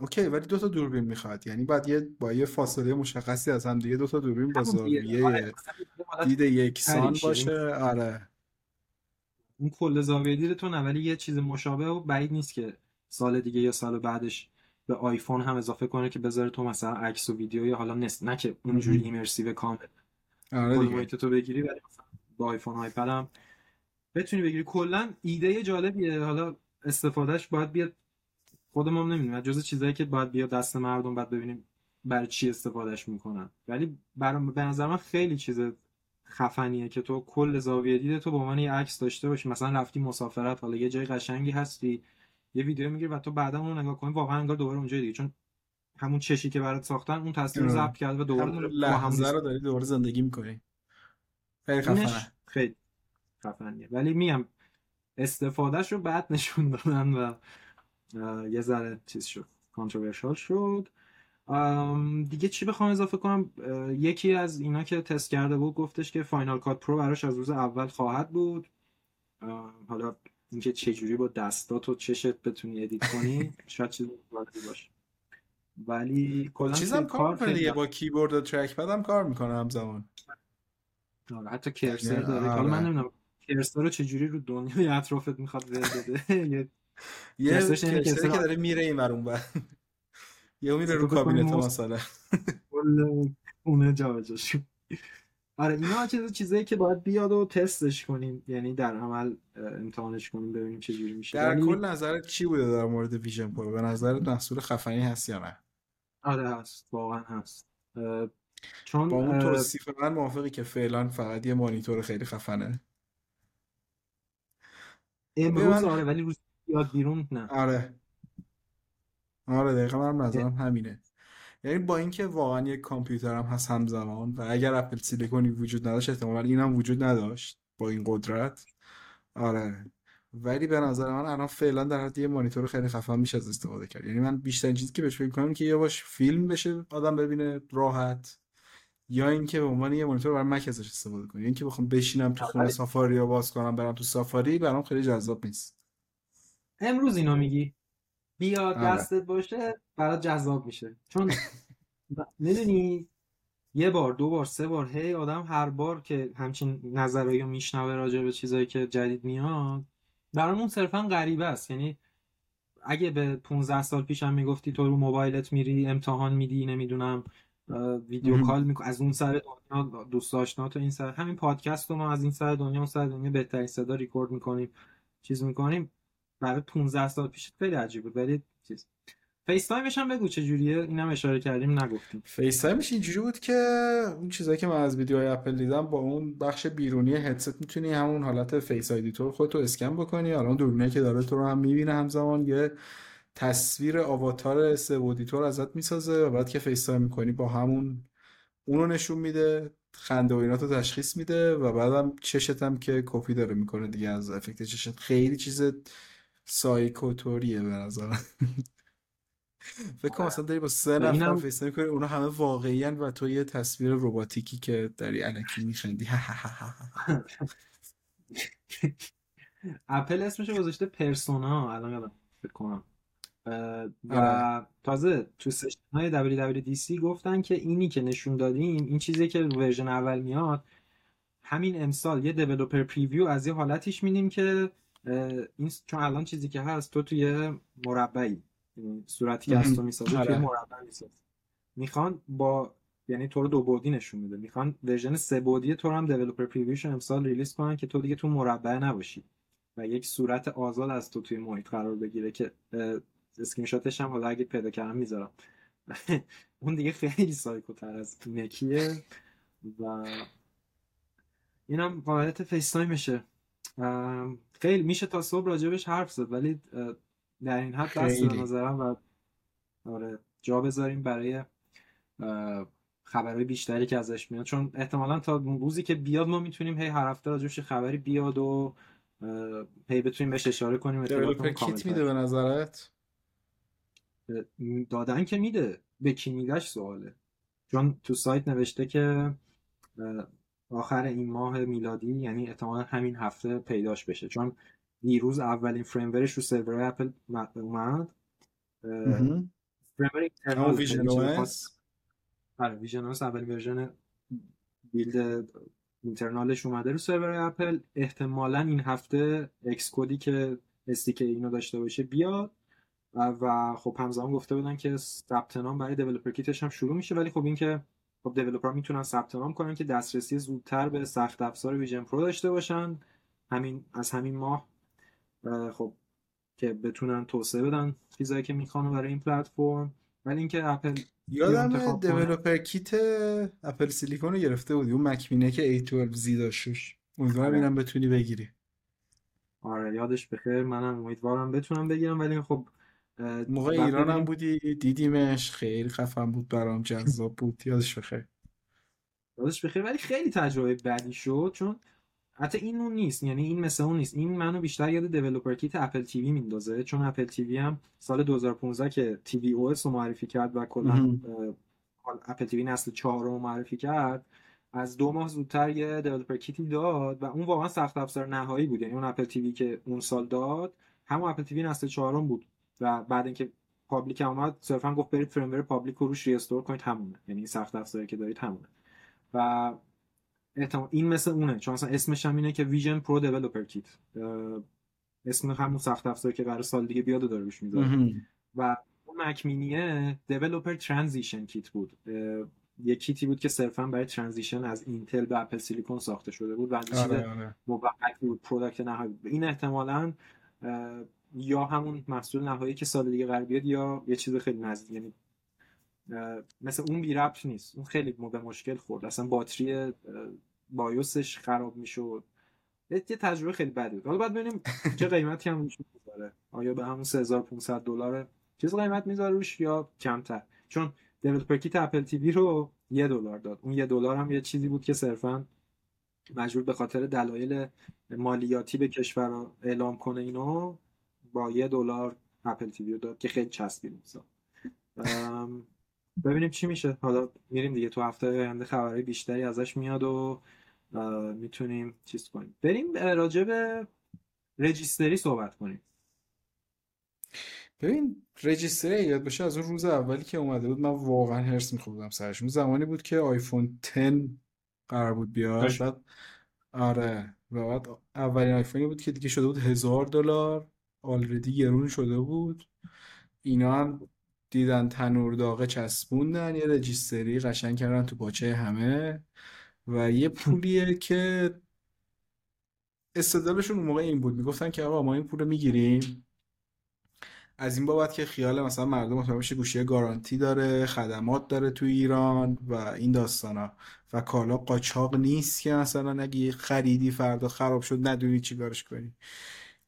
okay ولی دو تا دوربین می‌خواد. یعنی بعد یه با یه فاصله مشخصی از هم دیگه دو تا دوربین با زاویه آره، دید یکسان باشه. آره. اون کل زاویه دید تو نه ولی یه چیز مشابه و بعید نیست که سال دیگه یا سال بعدش به آیفون هم اضافه کنه که بذاره تو مثلا عکس و ویدیو یا حالا نست نه که اونجوری immersive کامل آره دیگه. تو بگیری ولی با آیفون آیپد هم بتونی بگیری. کلا ایده جالبیه. حالا استفادهش باید بیاد خودمون نمی‌دونم. جز چیزایی که باید بیاد دست مردم بعد ببینیم برای چی استفادهش می‌کنن. ولی برام به نظر من خیلی چیز خفنیه که تو کل زاویه دید تو به عنوان یه عکس داشته باشی. مثلا رفتی مسافرت حالا یه جای قشنگی هستی یه ویدیو می‌گیری و تو بعدا اون نگاه کنی واقعا انگار دوباره اونجا دیگه. چون همون چشی که برات ساختن اون تصویر رو ضبط کرده و دوباره داره لحظه رو داری دوباره زندگی می‌کنی. خیلی خفنه. خیلی خفنیه. ولی میگم استفادهش رو بعد نشون دادن و یه ذره چیز شد controversial شد. دیگه چی بخوام اضافه کنم؟ یکی از اینا که تست کرده بود گفتش که Final Cut Pro براش از روز اول خواهد بود. حالا اینکه چجوری با دستات و چشت بتونی edit کنی شاید چیز باشه. ولی کلا چیزم کار می‌کنه با کیبورد و trackpad هم کار می‌کنه همزمان. آره حتی cursor داره. حالا من آره. نمی‌دونم cursor رو چجوری رو دنیای اطرافت می‌خواد ول بده؟ یه cursor ی که داره میره این ور اون یه میره رو کابینت مثلا اونه جا شد آره اینا چیز چیزایی که باید بیاد و تستش کنیم یعنی در عمل امتحانش کنیم ببینیم چه جوری میشه در کل نظرت چی بوده در مورد Vision Pro به نظرت محصول خفنی هست یا نه آره هست واقعا هست چون با اون توصیف من موافقی که فعلا فقط یه مانیتور خیلی خفنه امروز آره ولی روز یاد بیرون نه. آره. آره دقیقا من نظرم همینه. یعنی با اینکه واقعا یک کامپیوتر هم هست همزمان و اگر اپل سیلیکونی وجود نداشت احتمالا این هم وجود نداشت با این قدرت. آره. ولی به نظر من الان فعلا در حد یه مانیتور خیلی خفن میشه از استفاده کرد. یعنی من بیشترین چیزی که بهش فکر کنم که یا باش فیلم بشه آدم ببینه راحت. یا اینکه به عنوان یه مانیتور برای مک ازش استفاده کنی. اینکه بخوام بشینم تو خونه سافاری یا باز کنم برم تو سافاری برام خیلی جذاب نیست. امروز اینو میگی. بیا آره. دستت باشه برات جذاب میشه. چون می‌دونی یه بار دو بار سه بار هی آدم هر بار که همچین نظرایی میشنوه راجع به چیزایی که جدید میاد برامون صرفا غریبه است. یعنی اگه به 15 سال پیشم می‌گفتی تو رو موبایلت میری امتحان میدی نمی‌دونم video call می‌کنی از اون سر دنیا دوست آشنا تو این سر همین پادکست رو ما از این سر دنیا اون سر دنیا بهترین صدا ریکورد می‌کنیم چیز می‌کنیم. برای 15 سال پیش خیلی عجیب بود ولی چیز. FaceTime ش هم بگو چه جوریه اینم اشاره کردیم نگفتیم. FaceTime ش اینجوری بود که اون چیزایی که من از ویدیوهای اپل دیدم با اون بخش بیرونی هدست می‌تونی همون حالت Face ID طور خودتو اسکن بکنی. الان دوربینه که داره تو رو هم می‌بینه همزمان یه تصویر آواتار سه ازت می‌سازه و بعد که FaceTime می‌کنی با همون اونو نشون میده خنده و ایناتو تشخیص میده و بعدم چشت هم که کپی داره می‌کنه دیگه از effect چشت. خیلی چیز psycho طوریه به نظر فکر کنم اصلا داری با سه نفر face کنی اونا همه واقعی و تو یه تصویر رباتیکی که داری الکی میخندی. اپل اسمش گذاشته Persona الان فکر کنم. و آره. تازه تو session های WWDC گفتن که اینی که نشون دادیم این چیزی که version اول میاد همین امسال یه developer preview از یه حالتیش میدیم که این چون الان چیزی که هست تو توی مربعی. یعنی صورتی که از تو می‌سازه توی آره. مربع می‌سازه. می‌خوان با یعنی تو رو دو بعدی نشون میده. می‌خوان version سه بعدی تو رو هم developer preview ش امسال release کنن که تو دیگه تو مربع نباشی. و یک صورت آزاد از تو توی محیط قرار بگیره که اسکرین شاتش هم حالا اگه پیدا کردم می‌ذارم. اون دیگه خیلی psycho تر از اونکیه و اینم قابلیت FaceTime شه خیلی میشه تا صبح راجبش حرف زد ولی در این حد دست به نظرم و آره جا بذاریم برای خبرهای بیشتری که ازش میاد. چون احتمالا تا روزی که بیاد ما می‌تونیم هی هر هفته راجبش خبری بیاد و هی بتونیم بهش اشاره کنیم کیت میده به نظرت؟ دادن که میده به کی میدهش سواله. چون تو سایت نوشته که آخر این ماه میلادی یعنی احتمالا همین هفته پیداش بشه. چون دیروز اولین firmware ش رو سرور اپل اومد. firmware internal آره Vision اولین version build internal ش اومده رو سرور اپل. احتمالا این هفته Xcode ی که SDK اینو داشته باشه بیاد. و خب همزمان گفته بودن که ثبت نام برای developer kit ش هم شروع میشه. ولی خب اینکه خب developer می‌تونن ثبت نام کنن که دسترسی زودتر به سخت افزار Vision Pro داشته باشن. همین از همین ماه خب که بتونن توسعه بدن چیزایی که می‌خوان برای این پلتفرم. ولی اینکه اپل یادم دیولپر کیت اپل سیلیکون رو گرفته بودی اون Mac mini ئه که A12Z داشتش امیدوارم اینم بتونی بگیری. آره یادش بخیر. منم امیدوارم بتونم بگیرم. ولی خب موقع ایران هم بودی؟ دیدیمش. خیلی خفن بود برام. جذاب بود. یادش بخیر. یادش بخیر. ولی خیلی تجربه بدی شد. چون حتی این اون نیست. یعنی این مثل اون نیست. این منو بیشتر یاد developer kit Apple TV میندازه. چون Apple TV هم سال 2015 که tvOS رو معرفی کرد و کلا اپل تیوی نسل 4 رو معرفی کرد. از دو ماه زودتر یه developer kit ی داد و اون واقعا سخت افزار نهایی بود. یعنی اون اپل تیوی که اون سال داد همون اپل تیوی نسل 4 بود. و بعد اینکه public اومد صرفا گفت برید firmware public رو روش restore کنید همونه. یعنی سخت افزاری که دارید همونه. و احتمال این مثل اونه. چون اصلا اسمش هم اینه که ویژن پرو developer kit. اسم همون سخت افزاری که قرار سال دیگه بیاد داره روش می‌ذاره. و اون مک مینیه developer transition kit بود. یه کیتی بود که صرفا برای transition از اینتل به اپل silicon ساخته شده بود و آره، آره. بود product نهایی این احتمالاً یا همون محصول نهایی که سال دیگه قرار بیاد یا یه چیز خیلی نزدیک. یعنی مثل اون بی ربط نیست. اون خیلی به مشکل خورد. اصلا باتری BIOS ش خراب می‌شد. یه تجربه خیلی بدی بود. حالا بعد ببینیم چه قیمتی هم روش می‌ذاره. آیا به همون 3500 دلار چیز قیمت می‌ذاره روش یا کمتر؟ چون دیولپر کیت اپل تیوی رو یه دلار داد. اون یه دلار هم یه چیزی بود که صرفا مجبور به خاطر دلایل مالیاتی به کشور اعلام کنه اینو با یه دلار اپل تیوی داد که خیلی چسبید ببینیم چی میشه. حالا میریم دیگه. تو هفته آینده خبرهای بیشتری ازش میاد و می‌تونیم چیز کنیم. بریم راجع به رجیستری صحبت کنیم. ببین رجیستری یاد باشه از اون روز اولی که اومده بود من واقعا هرس میخوردم سرش. اون زمانی بود که آیفون 10 قرار بود بیاد. بعد آره. و بعد اولین آیفونی بود که دیگه شده بود هزار دلار. آلردی گرون شده بود. اینا هم دیدن تنور داغه چسبوندن یه رجیستری قشنگ کردن تو پاچه همه و یه پولیه که استدلالشون اون موقع این بود. می‌گفتن که آقا ما این پول رو می‌گیریم. از این بابت که خیال مثلا مردم مطمئن بشه گوشی گارانتی داره خدمات داره تو ایران و این داستانا. و کالا قاچاق نیست که مثلا اگه خریدی فردا خراب شد ندونی چی کارش کنی.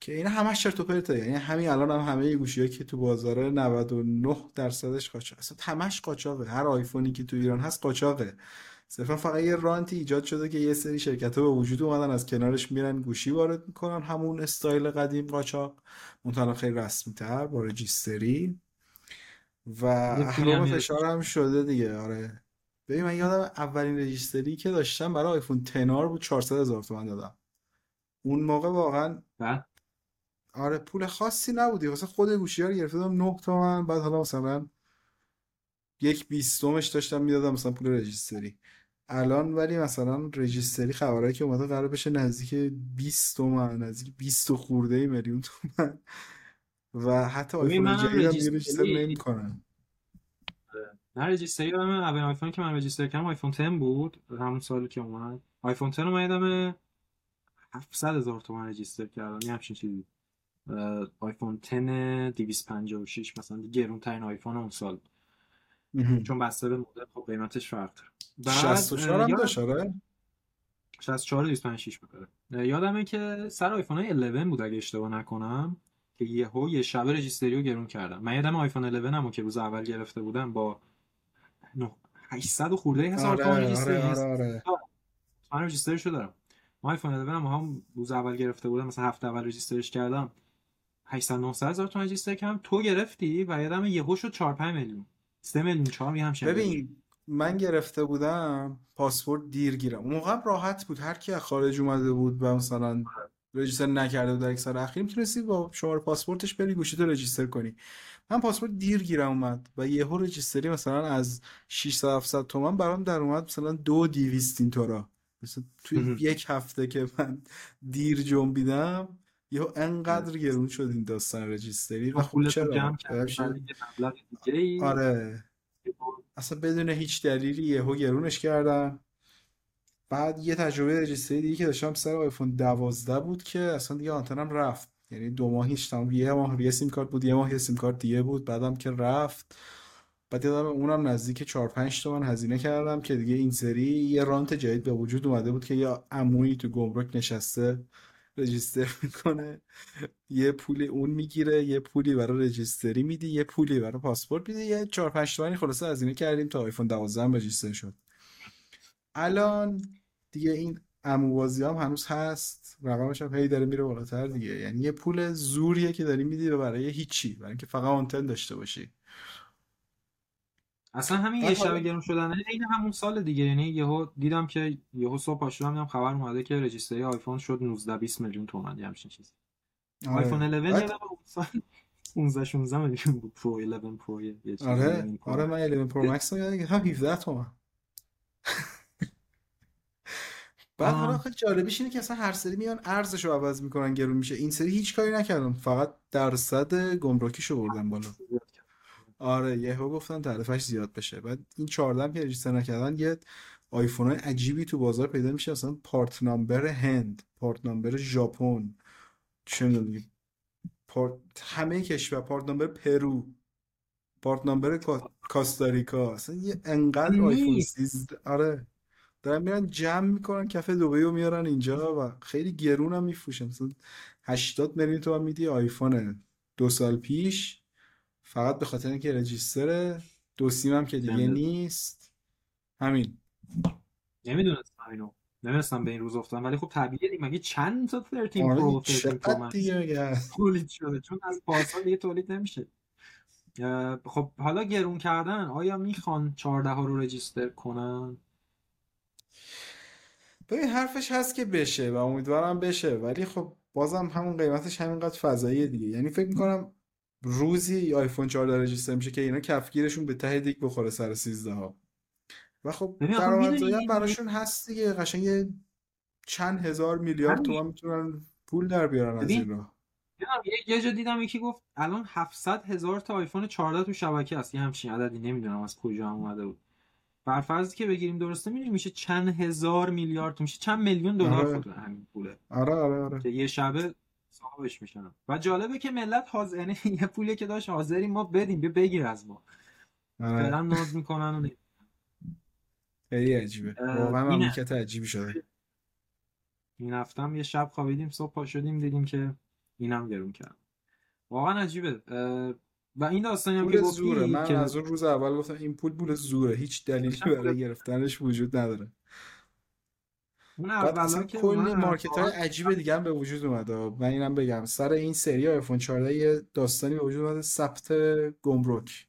که این همش چرت و پرته. یعنی همین الان هم همه گوشی که تو بازار 99 درصدش قاچاق. اصلا همش قاچاقه. هر آیفونی که تو ایران هست قاچاقه. صرفا فقط یه رانتی ایجاد شده که یه سری شرکت ها به وجود اومدن از کنارش میرن گوشی وارد می‌کنن. همون استایل قدیم قاچاق. منتها خیلی رسمی تر با رجیستری. و اهرام فشار هم شده دیگه. آره. ببین من یادم اولین رجیستری که داشتم برای آیفون تنار بود 400 هزار تومن دادم. اون موقع واقعا آره پول خاصی نبودی. واسه خود گوشی ها رو گرفته دادم 9 تومن بعد حالا مثلا یک بیستمش داشتم می‌دادم مثلا پول رجیستری. الان ولی مثلا رجیستری خبرهایی که اومده قرار بشه نزدیک 20 تومن نزدیک 20 خورده میلیون تومن. و حتی آیفون جدید هم دیگه رجیستر نمی‌کنن. نه رجیستری من اولین آیفون که من رجیستر کردم آیفون 10 بود. همون سالی که اومد. آیفون 10 رو من یادم 700 هزار تومن رجیستر کردم. یه همچین چیزی. آیفون 10 256 مثلا گرون ترین آیفون اون سال. چون بسته به مدل خب قیمتش فرق داره. 64 هم داشت آره. 64 256 بکنه یادمه که سر آیفون 11 بود اگه اشتباه نکنم که یهو یه شب رجیستری رو گرون کردم. من یادم آیفون 11 هم که روز اول گرفته بودم با 800 خورده هزار آره، تومان رجیستری آره آره. آره. من رجیستری شو دارم. ما آیفون 11 هم, هم روز اول گرفته بودم مثلا هفته اول رجیسترش کردم. 800 900 هزار تومان رجیستر کردم. تو گرفتی و یادم یهو شد 4 5 میلیون. سه میلیون چهار هم ببین من گرفته بودم پاسپورت دیر گیرم. اون موقع راحت بود. هر کی از خارج اومده بود و مثلا رجیستر نکرده بود در یک سال اخیر می‌تونستی با شماره پاسپورتش بری گوشی تو رجیستر کنی. من پاسپورت دیر گیرم اومد و یهو رجیستری مثلا از 600 700 تومن برام در اومد مثلا دو 200 اینطورا. مثلا توی یک هفته که من دیر جنبیدم یهو انقدر گرون شد این داستان رجیستری و خوب چرا؟ آره. اصلا بدون هیچ دلیلی یهو گرونش کردن بعد یه تجربه رجیستری دیگه که داشتم سر آیفون 12 بود که اصلا دیگه آنتنم رفت. یعنی دو ماهیش تمام یه ماه یه سیم کارت بود یه ماه یه سیم کارت دیگه بود. بعدم که رفت بعد یادم اونم نزدیک 4 5 تومن هزینه کردم که دیگه این سری یه رانت جدید به وجود اومده بود که یا عمویی تو گمرک نشسته. رجیستر می‌کنه. یه پولی اون می‌گیره یه پولی برای رجیستری میدی یه پولی برای پاسپورت میدی یه 4 5 تومانی خلاصه از اینه کردیم تا آیفون 12 هم رجیستر شد. الان دیگه این اموازی هم هنوز هست. رقمش هم هی داره میره بالاتر دیگه. یعنی یه پول زوریه که داری میدی برای هیچی برای اینکه فقط آنتن داشته باشی. اصلا همین یه شب گرون شدن این همون سال دیگه. یعنی یهو دیدم که یهو صبح پاشو دیدم خبر اومده که رجیستری آیفون شد 19 20 میلیون تومان یه همچین چیزی. آره. آیفون 11 یادم 15 16 میلیون بود. پرو 11 پرو یه آره. آره من 11 پرو مکس رو یادم 17 تومن. بعد حالا خیلی جالبیش اینه که اصلا هر سری میان ارزش رو عوض می‌کنن گرون میشه. این سری هیچ کاری نکردم. فقط درصد گمرکیشو بردن بالا. آره یهو گفتن تعرفش زیاد بشه. بعد این 14 که register نکردن یه آیفون های عجیبی تو بازار پیدا میشه اصلا part number هند part number ژاپن چه پارت همه کشور پارت نامبر پرو پارت نامبر کاستاریکا. اصلا یه انقدر آیفون 13 آره. دارن میرن جمع می‌کنن کف دبی رو میارن اینجا و خیلی گرون هم میفروشن. مثلا 80 میلیون تومن میدی آیفون. دو سال پیش فقط به خاطر اینکه رجیستره دو سیم هم که دیگه نیست. همین. نمی‌دونستم اینو. نمی‌رسم به این روز افتادم ولی خب طبیعیه دیگه. مگه چند تا 13 پرو 13 پرو مکس تولید شده؟ چون از پارسال دیگه تولید نمیشه. خب حالا گرون کردن آیا می‌خوان 14 ها رو register کنن؟ ببین حرفش هست که بشه و امیدوارم بشه ولی خب بازم همون قیمتش همینقدر فضاییه دیگه. یعنی فکر می‌کنم روزی آیفون 14 register میشه که اینا کفگیرشون به ته دیگ بخوره سر 13 ها و خب درآمدزایی هم براشون هست دیگه. قشنگ یه چند هزار میلیارد تومان می‌تونن پول در بیارن از این راه. یه جا دیدم یکی گفت الان 700 هزار تا آیفون 14 تو شبکه هست یه همچین عددی نمی‌دونم از کجا هم اومده بود. بر فرضی که بگیریم درسته می‌دونی میشه چند هزار میلیارد میشه چند میلیون دلار آره. خود همین پوله. آره آره آره. که یه شبه صاحبش میشن و جالبه که ملت حاضر یعنی یه پولی که داشت حاضریم ما بدیم بیا بگیر از ما. آره. فعلا ناز می‌کنن و خیلی عجیبه. واقعا مملکت عجیبی شده. این هفتم یه شب خوابیدیم صبح پا شدیم دیدیم که اینم گرون کرد واقعا عجیبه. و این داستانی هم که زوره. من که... از اون روز اول گفتم این پول پول زوره. هیچ دلیلی برای گرفتنش وجود نداره. اول که کلی مارکت های عجیب دیگه هم به وجود اومده. من اینم بگم سر این سری آیفون 14 یه داستانی به وجود اومده ثبت گمرک.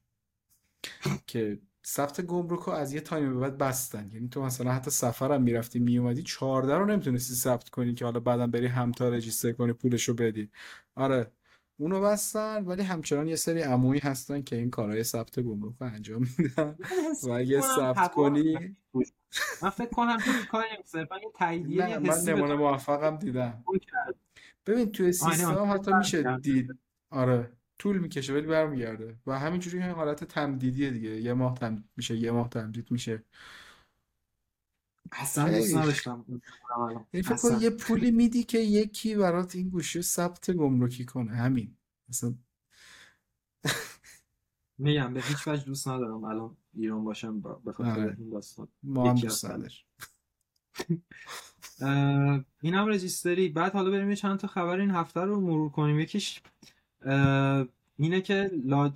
که ثبت گمرک رو از یه تایم به بعد بستن. یعنی تو مثلا حتی سفرم می‌رفتی میومدی 14 رو نمی‌تونستی ثبت کنی که حالا بعدم بری همتا رجیستر کنی پولشو بدی. آره اونو بستن ولی همچنان یه سری عمویی هستن که این کارهای ثبت گمرک رو انجام میدن. و اگه ثبت کنی من فکر کنم تو کاری صرفا یه تاییدیه نه من نمونه موفقم دیدم. ببین توی سیستم حتی میشه دید. آره طول می‌کشه ولی برمیگرده. و همینجوری این حالت تمدیدیه دیگه. یه ماه تمدید میشه یه ماه تمدید میشه. اصلا دوست نداشتم یعنی فکر کن یه پولی میدی که یکی برات این گوشی ثبت گمرکی کنه. همین. مثلا میگم به هیچ وجه دوست ندارم الان ایران باشم به خاطر آره. این داستان. ما هم دوست نداریم. این هم رجیستری. بعد حالا بریم چند تا خبر این هفته رو مرور کنیم. یکیش اینه که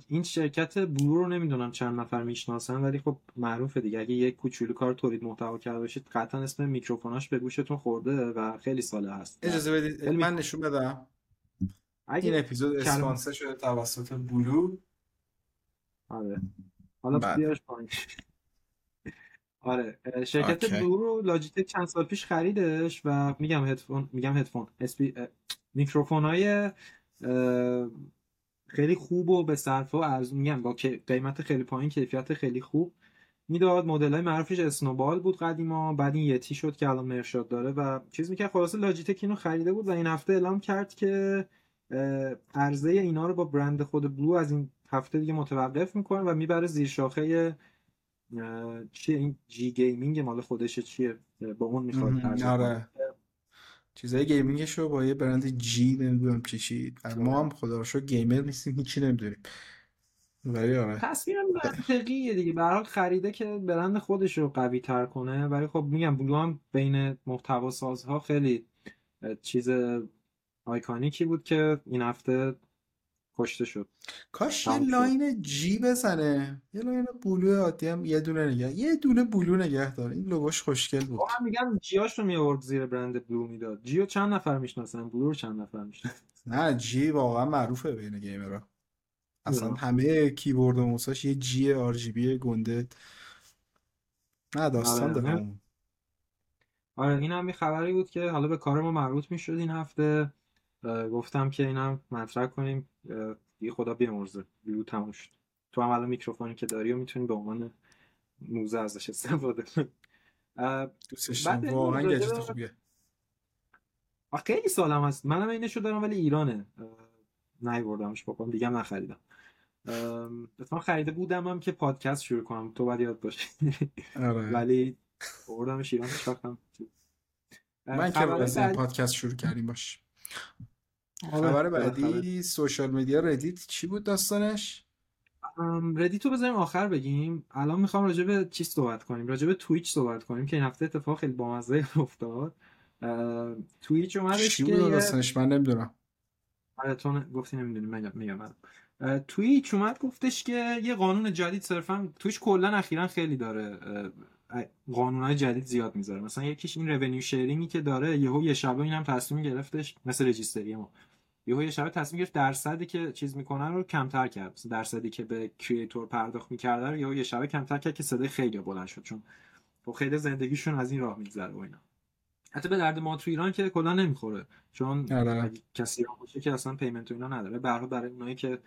این شرکت بلو رو نمی‌دونم چند نفر می‌شناسن ولی خب معروفه دیگه. اگه یک کوچولو کار تولید محتوا کرده باشید قطعا اسم میکروفوناش به گوشتون خورده و خیلی ساله هست. اجازه بدید من نشون بدم. این اپیزود اسپانسر شده توسط بلو. آره. حالا بیارش پایین. آره شرکت بلو رو لاجیتک چند سال پیش خریدش و میگم هدفون میگم هدفون اسپی... میکروفون های خیلی خوب و به صرفه و ارزون میگم با قیمت خیلی پایین کیفیت خیلی خوب می‌داد. مدل های معروفش اسنوبال بود قدیما بعد این یتی شد که الان مرشاد داره و چیز می‌کرد. خلاصه لاجیتک اینو خریده بود و این هفته اعلام کرد که عرضه اینا رو با برند خود بلو از این هفته دیگه متوقف می‌کنه و می‌بره زیر شاخه چیه این G gaming مال خودشه چیه؟ با اون می‌خواد آره. چیزای gaming ش رو با یه برند G نمی‌دونم چی چی. ما هم خدا رو gamer نیستیم هیچی نمی‌دونیم. ولی آره. تصمیم منطقیه دیگه. به حال خریده که برند خودش رو قوی تر کنه. ولی خب میگم بلو هم بین محتوا سازها خیلی چیز iconic ی بود که این هفته کشته شد. کاش یه line G بزنه. یه line بلو عادی هم یه دونه نگه یه دونه بلو نگه داره این لوگوش خوشگل بود. من میگم G اش رو میآورد زیر برند بلو می‌داد. G و چند نفر می‌شناسن؟ بلو رو چند نفر می‌شناسن؟ نه G واقعا معروفه بین gamer ها. اصلا همه کیبورد و موساش یه G RGB گنده. نه داستان. داره آره این هم خبری بود که حالا به کار ما مربوط می‌شد این هفته. گفتم که اینم مطرح کنیم. دیگه خدا بیامرزه. ویو تموم شد. تو هم الان میکروفونی که داری و می‌تونی به عنوان موزه ازش استفاده کنی. دوستش واقعا گجت خوبیه. خیلی سالم هست منم اینشو دارم ولی ایرانه. بردمش بکنم دیگه نخریدم. اتفاقا خریده بودم هم که پادکست شروع کنم. تو باید یاد باشی. آره. ولی بردمش ایران من که از پادکست شروع کردیم باش. خبر بعدی social media ردیت چی بود داستانش؟ ردیت رو بذاریم آخر بگیم. الان می‌خوام راجع به چی صحبت کنیم؟ راجع به تویچ صحبت کنیم که این هفته اتفاق خیلی بامزه افتاد. تویچ اومدش چی بود داستانش؟ من نمی‌دونم. آره تو گفتی نمی‌دونی من میگم تویچ اومد گفتش که یه قانون جدید صرفا تویچ کلا اخیرا خیلی داره قانونهای جدید زیاد می‌ذاره. مثلا یکیش این رونیو شیرینگی که داره یهو یه شبه اینم تصمیم گرفتش مثل رجیستری ما. یهو یه شبه تصمیم گرفت درصدی که چیز می‌کنن رو کمتر کرد. مثلا درصدی که به کریئتور پرداخت می‌کرده رو یهو یه شبه کمتر کرد که صدای خیلی بلند شد. چون خب خیلی زندگیشون از این راه میگذره و اینا. حتی به درد ما تو ایران که کلا نمی‌خوره. چون آره. کسی باشه که اصلا پیمنت و اینا نداره. برای برای اونایی که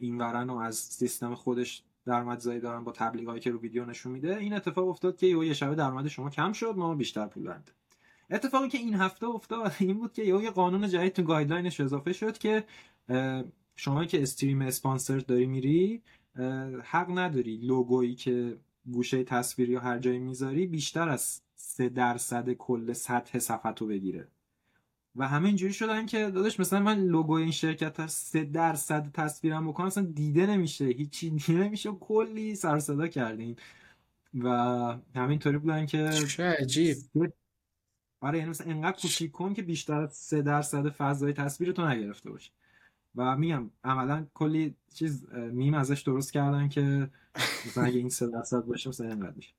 این ورن و از سیستم خودش درآمدزایی دارن با تبلیغاتی که رو ویدیو نشون میده این اتفاق افتاد که یه شب درآمد شما کم شد ما بیشتر پول بنده اتفاقی که این هفته افتاد این بود که یه قانون جدید تو guideline ش اضافه شد که شما که stream sponsor داری میری حق نداری لوگویی که گوشه تصویری یا هر جایی می‌ذاری بیشتر از سه درصد کل سطح صفحه بگیره. و همه اینجوری شدن که داداش مثلا من لوگو این شرکت هست سه درصد تصویرم بکنم اصلا دیده نمیشه هیچی دیده نمیشه کلی سر صدا کردین. و همینطوری بودن که چه عجیب. آره یعنی مثلا انقدر کوچیک کن که بیشتر از سه درصد فضای تصویر تو نگرفته باشه و میگم عملا کلی چیز میم ازش درست کردن که مثلا اگه این سه درصد باشه مثلا اینقدر میشه.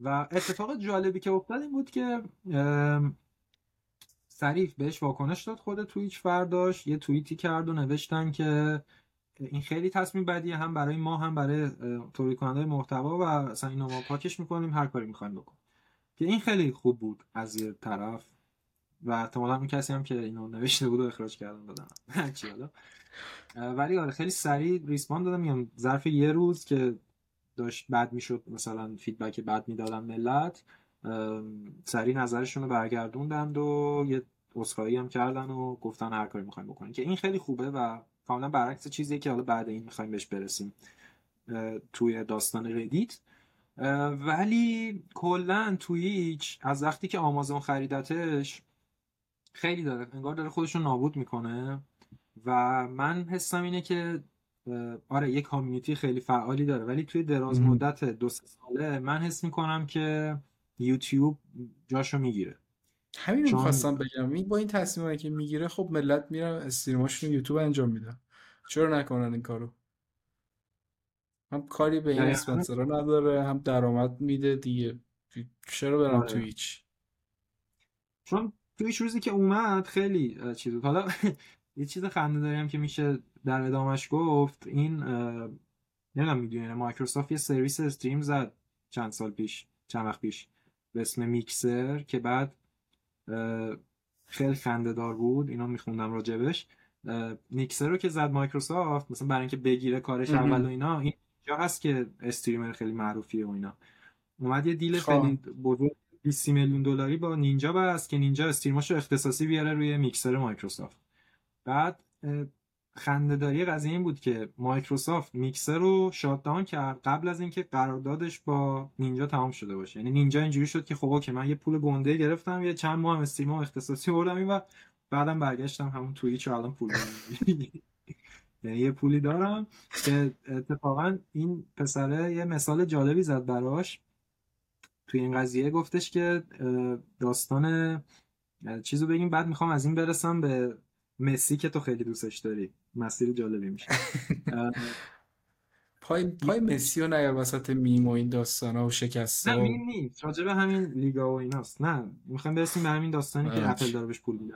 و اتفاق جالبی که افتاد این بود که سریف بهش واکنش داد خود تویچ فرداش. یه توییتی کرد و نوشتن که این خیلی تصمیم بدیه هم برای ما هم برای تولید کننده محتوا و اصلا اینو ما پاکش می‌کنیم هر کاری می‌خوایم بکن که این خیلی خوب بود از یه طرف و احتمالا اون کسی هم که اینو نوشته بود و اخراج کردن دادن. چی ولی آره خیلی سریع respond دادم. میگم ظرف یه روز که داشت بد می‌شد مثلا feedback بد می‌دادن ملت سریع نظرشون رو برگردوندند و یه عذرخواهی هم کردن و گفتن هر کاری می‌خوایم بکنیم. که این خیلی خوبه و کاملا برعکس چیزی که حالا بعد این می‌خوایم بهش برسیم. توی داستان ردیت. ولی کلا تویچ از وقتی که آمازون خریدتش خیلی داره انگار داره خودشون نابود می‌کنه. و من حسم اینه که آره یک کامیونیتی خیلی فعالی داره. ولی توی دراز مدت دو ساله من حس می‌کنم که یوتیوب جاشو می‌گیره. همین چون... می‌خواستم بگم. این با این تصمیمایی که می‌گیره خب ملت میرن استریماشون یوتیوب انجام میدن چرا نکنن این کارو؟ هم کاری به این اسپانسرا نداره هم درآمد میده دیگه. چرا برم آره. تویچ چون تویچ روزی که اومد خیلی چیز حالا یه چیز خنده داریم که میشه در ادامش گفت. این نمی‌دونم می‌دونی مایکروسافت یه سرویس stream زد چند سال پیش چند وقت پیش. به اسم میکسر که بعد خیلی خنده دار بود. اینا میخوندم راجبش. میکسر رو که زد مایکروسافت مثلا برای اینکه بگیره کارش اول و اینا این جا هست که streamer خیلی معروفیه و اینا. اومد یه deal خب. خیلی بزرگ 20 میلیون دلاری با نینجا بس که نینجا stream اشو اختصاصی بیاره روی میکسر مایکروسافت. بعد خندهداری قضیه این بود که مایکروسافت میکسر رو شاتداون کرد قبل از اینکه قراردادش با نینجا تمام شده باشه. یعنی نینجا اینجوری شد که خب که من یه پول گنده گرفتم یه چند ماه هم استریم اختصاصی بردم و بعدم برگشتم همون توییچ الان پول یعنی یه پولی دارم که اتفاقا این پسره یه مثال جالبی زد براش. توی این قضیه گفتش که داستان چیزو بگیم بعد می‌خوام از این برسم به مسی که تو خیلی دوستش داری. مسیر جالبی میشه. پای پای مسی رو نیار وسط میم و این داستان ها و شکست نه میم نیست. راجع به همین لیگا و ایناست. نه می‌خوایم برسیم به همین داستانی که اپل داره بهش پول میده.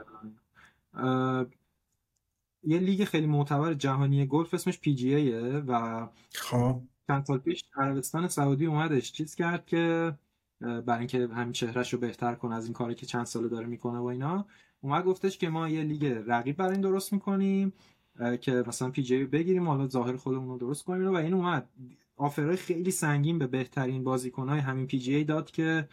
یه لیگ خیلی معتبر جهانی گلف اسمش PGA یه و خب. چند سال پیش عربستان سعودی اومدش چیز کرد که برای اینکه همین چهرهش رو بهتر کنه از این کاری که چند ساله داره می‌کنه و اینا اومد گفتش که ما یه لیگ رقیب برای این درست می‌کنیم که مثلا PGA بگیریم حالا ظاهر خودمون رو درست کنیم و این اومد. offer های خیلی سنگین به بهترین بازیکنهای همین PGA داد که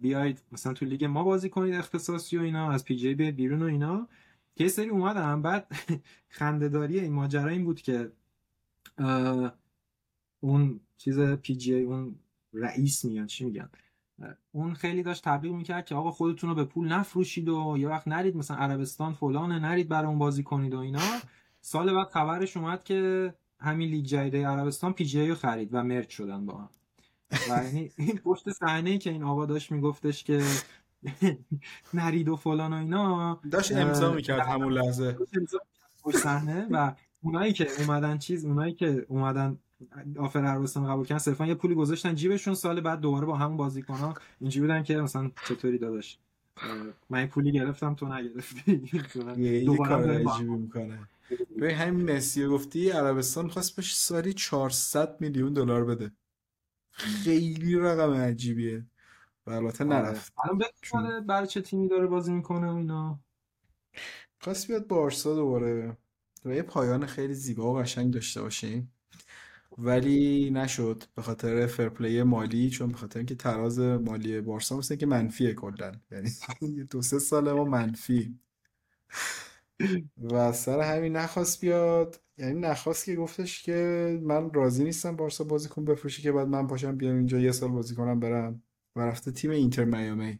بیاید مثلا تو لیگ ما بازی کنید اختصاصی و اینا از PGA بیاید بیرون و اینا. یه سری اومدن بعد خندهداری این ماجرا این بود که اون چیز PGA اون رئیس میان چی میگن؟ اون خیلی داشت تبلیغ می‌کرد که آقا خودتون رو به پول نفروشید و یه وقت نرید مثلا عربستان فلانه نرید برای اون بازی کنید و اینا. سال بعد خبرش اومد که همین لیگ جدید عربستان PGA رو خرید و merge شدن با هم. و یعنی این پشت صحنه که این آقا داشت میگفتش که نرید و فلان و اینا. داشت امضا می‌کرد همون لحظه. صحنه و اونایی که اومدن چیز اونایی که اومدن آفر عربستان قبول کردن صرفا یه پولی گذاشتن جیبشون سال بعد دوباره با همون بازیکن ها اینجوری بودن که مثلا چطوری داداش؟ من این پولی گرفتم تو نگرفتی. دوباره عجیبی می‌کنه. به همین مسی گفتی عربستان خواست بهش سالی 400 میلیون دلار بده. خیلی رقم عجیبیه. و البته آره. نرفت. الان برای چه تیمی داره بازی می‌کنه و اینا. خواست بیاد بارسا دوباره. و یه پایان خیلی زیبا و قشنگ داشته باشیم. ولی نشد. به خاطر فرپلی مالی چون به خاطر اینکه تراز مالی بارسا مثل که منفیه کلا. یعنی دو سه سال ما منفی. و سر همین نخواست بیاد. یعنی نخواست که گفتش که من راضی نیستم بارسا بازیکن بفروشی که بعد من پاشم بیام اینجا یه سال بازی کنم برم. و رفته تیم اینتر میامی.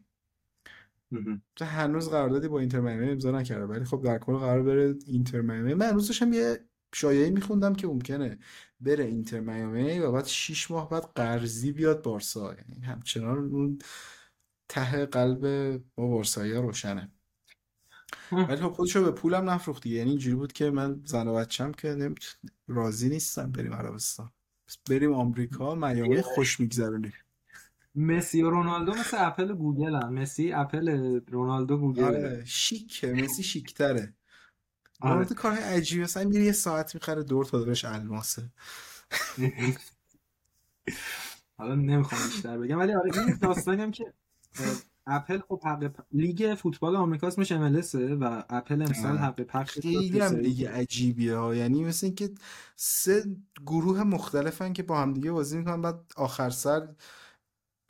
تو هنوز قراردادی با اینتر میامی امضا نکرده ولی خب در کل قرار بره اینتر میامی. من امروز داشتم یه شایعه میخوندم که ممکنه بره اینتر میامی و بعد 6 ماه بعد قرضی بیاد بارسا. یعنی همچنان اون ته قلب با بارسایی روشنه. ولی خب خودشو به پولم نفروختی یعنی اینجوری بود که من زن و بچم که راضی نیستم بریم عربستان. بریم آمریکا میامی خوش میگذرونیم مسی و رونالدو مثل اپل گوگل هم. مسی اپل رونالدو گوگل. آره شیکه. مسی شیکتره. آره. تو کارهای عجیبی. مثلا میری یه ساعت می‌خره دور تا دورش الماسه. حالا نمی‌خوام بیشتر بگم. ولی آره این داستانی هم که اپل خب حق لیگ فوتبال آمریکا اسمش MLS و اپل امسال حق پخش خیلی هم لیگ عجیبیه ها. یعنی مثل اینکه سه گروه مختلفن که با هم دیگه بازی می‌کنن بعد آخر سر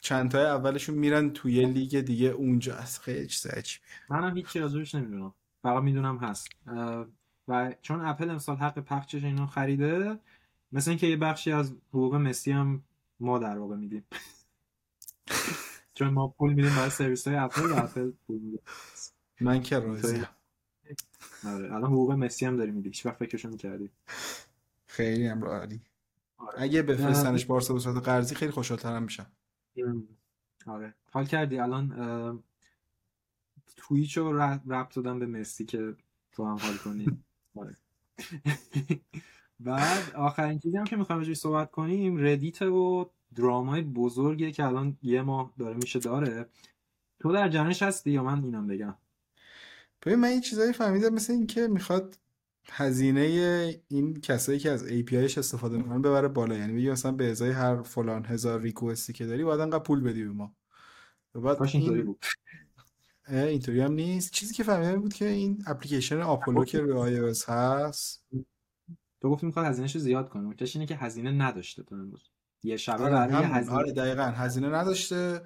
چند تای اولشون میرن توی لیگ دیگه اونجا از خیلی چیز عجیبیه منم هیچی ازش نمی‌دونم. فقط می‌دونم هست. و چون اپل امسال حق پخشش اینو خریده مثل اینکه یه بخشی از حقوق مسی هم ما در واقع میدیم. چون ما پول میدیم برای سرویس های اپل و اپل پول میده. من که راضیم آره الان حقوق مسی هم داری میدی هیچ وقت فکرشو می‌کردی خیلی هم عالی آره. اگه بفرستنش بارسا به صورت قرضی خیلی خوشحالترم میشم. آره. حال کردی؟ الان تویچ رو ربط دادم به مسی که تو هم حال کنی. آره. بعد آخرین چیزی هم که می‌خوایم روش صحبت کنیم ردیت و درامای بزرگیه که الان یه ماه داره میشه داره. تو در جنش هستی یا من اینم بگم؟ ببین من این چیزایی فهمیدم مثل این که می‌خواد هزینه این کسایی که از APIش استفاده می‌کنن ببره بالا. یعنی میگه مثلا به ازای هر فلان هزار ریکوستی که داری باید انقدر پول بدی به ما. بعد اینطوری بود. اینطوری هم نیست. چیزی که فهمیدم بود که این اپلیکیشن آپولو که روی iOS هست. تو گفتی می‌خواد هزینهشو زیاد کنه. مکتش اینه که هزینه نداشته تو امروز. یه شب آره هزینه. آره دقیقا. هزینه نداشته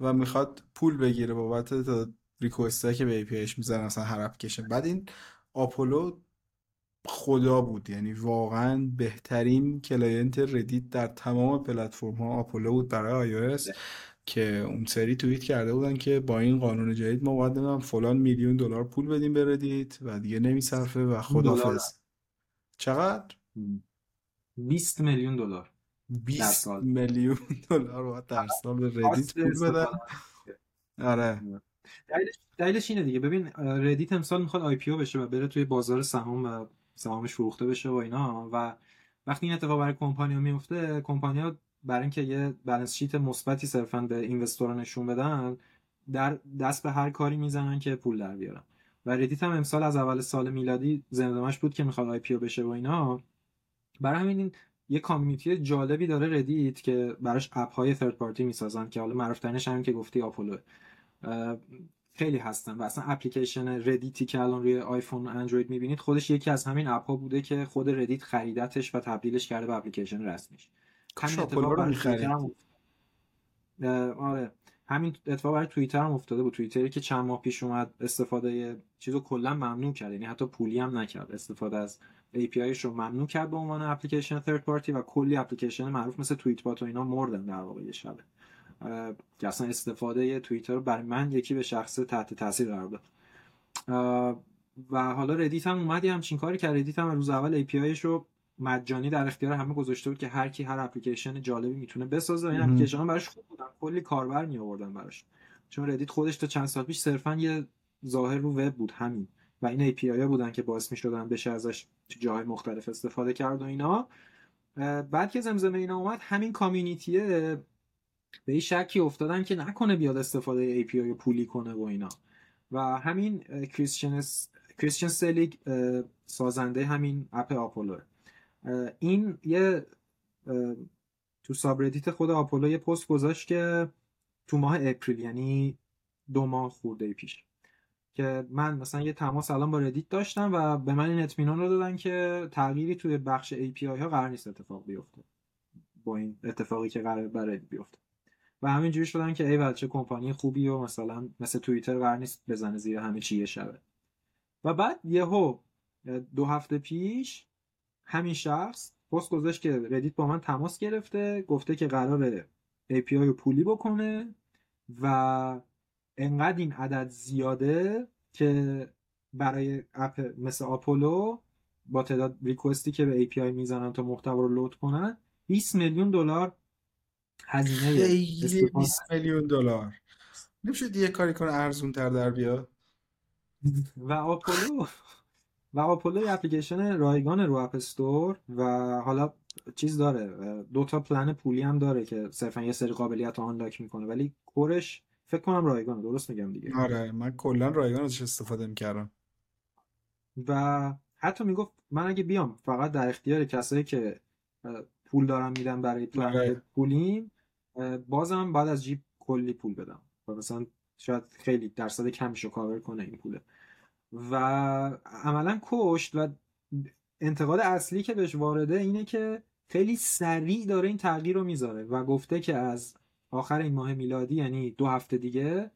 و می‌خواد پول بگیره بابت تا request که به API ش می‌زنن مثلا هر اپلیکیشن. بعد این آپولو خدا بود. یعنی واقعا بهترین client ردیت در تمام پلتفرم ها آپولو بود برای iOS که اون سری توییت کرده بودن که با این قانون جدید ما باید نمی‌دونم فلان میلیون دلار پول بدیم به ردیت و دیگه نمیصرفه و خدافظ چقدر؟ 20 میلیون دلار. 20 میلیون دلار در سال به ردیت پول بدن. آره. دلیلش اینه دیگه. ببین ردیت امسال می‌خواد IPO بشه و بره توی بازار سهام و سهامش فروخته بشه و اینا. و وقتی این اتفاق برای کمپانیا میفته کمپانیا برای اینکه یه balance sheet مثبتی صرفا به investor ا نشون بدن در دست به هر کاری می‌زنن که پول در بیارن. و ردیت هم امسال از اول سال میلادی زمزمش بود که می‌خواد IPO بشه و اینا. برای همین یه community جالبی داره ردیت که براش اپ های third party می‌سازن که حالا معروف ترینش همین که گفتی آپولو خیلی هستن و اصلا اپلیکیشن ردیتی که الان روی آیفون و اندروید می‌بینید خودش یکی از همین اپ ها بوده که خود ردیت خریدتش و تبدیلش کرده به اپلیکیشن رسمیش. همین اتفاق برای توییتر هم آره. همین اتفاق برای توییتر هم افتاده بود. توییتری که چند ماه پیش اومد استفاده چیزو کلا ممنوع کرد. یعنی حتی پولی هم نکرد. استفاده از API ش رو ممنوع کرد به عنوان اپلیکیشن third party و کلی اپلیکیشن معروف مثل Tweetbot و اینا مردن در واقع یه شبه. که اصلا استفاده توییتر رو برای من یکی به شخصه تحت تاثیر قرار داد. و حالا ردیت هم اومدی همچین کاری که ردیت هم روز اول API ش رو مجانی در اختیار همه گذاشته بود که هر کی هر اپلیکیشن جالبی می‌تونه بسازه. این اپلیکیشن ها براش خوب بودن. کلی کاربر می آوردن براش. چون ردیت خودش تا چند سال پیش صرفا یه ظاهر رو وب بود همین. و این API ها بودن که باعث می شدن بشه ازش تو جاهای مختلف استفاده کرد و اینا. بعد که زمزمه اینا اومد همین community یه به این شکی افتادن که نکنه بیاد استفاده API پولی کنه و اینا. و همین کریستیان سلیگ سازنده همین اپ آپولو. این یه تو subreddit خود آپولو یه پست گذاشت که تو ماه April یعنی دو ماه خورده پیش که من مثلا یه تماس الان با ردیت داشتم و به من این اطمینان رو دادن که تغییری توی بخش API ها قرار نیست اتفاق بیفته. با این اتفاقی که قرار برای بیفته. و همینجوری شدن که ای بچه کمپانی خوبی و مثلا مثل توییتر قرار نیست بزنه زیر همه چی یه شبه. و بعد یهو دو هفته پیش همین شخص پست گذاشت که ردیت با من تماس گرفته گفته که قراره API رو پولی بکنه و انقدر این عدد زیاده که برای اپ مثل آپولو با تعداد ریکوستی که به API می‌زنن تا محتوا رو لود کنن 20 میلیون دلار هزینه خیلی 20 میلیون دلار. نمیشه یه کاری کنه ارزون تر در بیا و آپولو و آپولو اپلیکیشن رایگان رو اپ استور و حالا چیز داره دو تا پلن پولی هم داره که صرفا یه سری قابلیت آنلاک می‌کنه ولی کورش فکر کنم رایگان درست میگم دیگه. آره من کلا رایگان ازش استفاده می‌کردم. و حتی می‌گفت من اگه بیام فقط در اختیار کسایی که پول دارم میدم برای پلن آره. پولیم بازم بعد از جیب کلی پول بدم. و مثلا شاید خیلی درصد کمیشو کاور کنه این پوله. و عملا کشت و انتقاد اصلی که بهش وارده اینه که خیلی سریع داره این تغییر رو می‌ذاره و گفته که از آخر این ماه میلادی یعنی دو هفته دیگه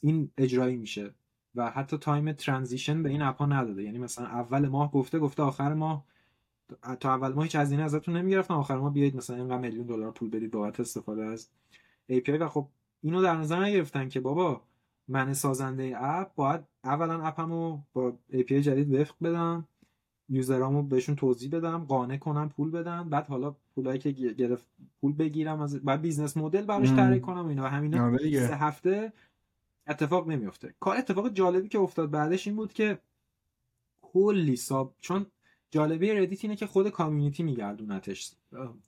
این اجرایی میشه و حتی time transition به این اپا نداده. یعنی مثلا اول ماه گفته گفته آخر ماه تا اول ماه هیچ هزینه ازتون نمی‌گرفتن. آخر ماه بیایید مثلا اینقدر میلیون دلار پول بدید بابت استفاده از API و خب اینو در نظر نگرفتن که بابا من سازنده app باید اولا app مو با API جدید وفق بدم user امو بهشون توضیح بدم قانع کنم پول بدم بعد حالا پولایی که گرفت پول بگیرم از بعد business model براش طراحی کنم اینا. و همینا آره سه هفته اتفاق نمیفته کار اتفاق جالبی که افتاد بعدش این بود که کلی sub چون جالبی Reddit اینه که خود community میگردونتش.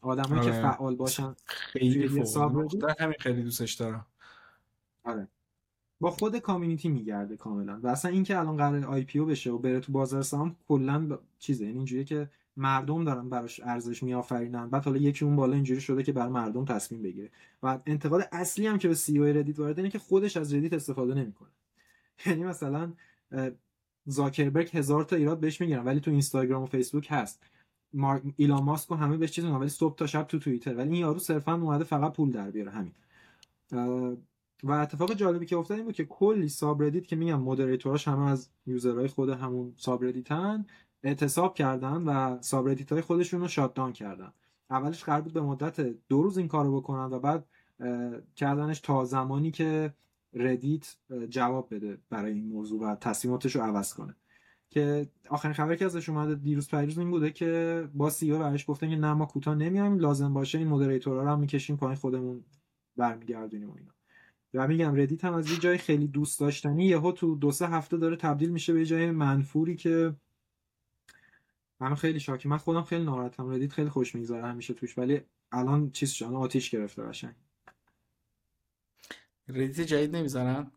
آدمایی آره. که فعال باشن خیلی همین خیلی دوستش دارم. آره. با خود community میگرده کاملا. و اصلا اینکه الان قرار IPO بشه و بره تو بازار سهام کلا ب... چیزه. یعنی اینجوریه که مردم دارن براش ارزش میآفرینن. بعد حالا یکی اون بالا اینجوری شده که بر مردم تصمیم بگیره. و انتقاد اصلی هم که به CEO Reddit وارد اینه که خودش از Reddit استفاده نمی‌کنه. یعنی مثلا زاکربرگ هزار تا ایراد بهش می‌گیرن ولی تو اینستاگرام و فیسبوک هست. مارک ایلان ماسک و همه بهش چیز ولی صبح تا شب تو توییتر. ولی این یارو صرفا اومده فقط پول در بیاره همین. و اتفاق جالبی که افتاد این بود که کلی subreddit که میگم moderator اش همه از user های خود همون subreddit ن اعتصاب کردن و subreddit های خودشون رو کردن. اولش قرار بود به مدت دو روز این کارو بکنن و بعد کردنش تا زمانی که Reddit جواب بده برای این موضوع و تصمیماتش رو عوض کنه. که آخرین خبری که ازش اومده دیروز پریروز این بوده که با CEO برایش گفتن که نه ما کوتاه نمیایم لازم باشه این moderator ها رو هم می‌کشیم پایین خودمون برمیگردونیم و اینا. و میگم Reddit هم از یه جای خیلی دوست داشتنی یهو تو دو سه هفته داره تبدیل میشه به جای منفوری که من خیلی شاکی. من خودم خیلی ناراحتم. Reddit خیلی خوش میگذره همیشه توش ولی الان چیز شده آتیش گرفته قشنگ. Reddit جدید نمی‌زنن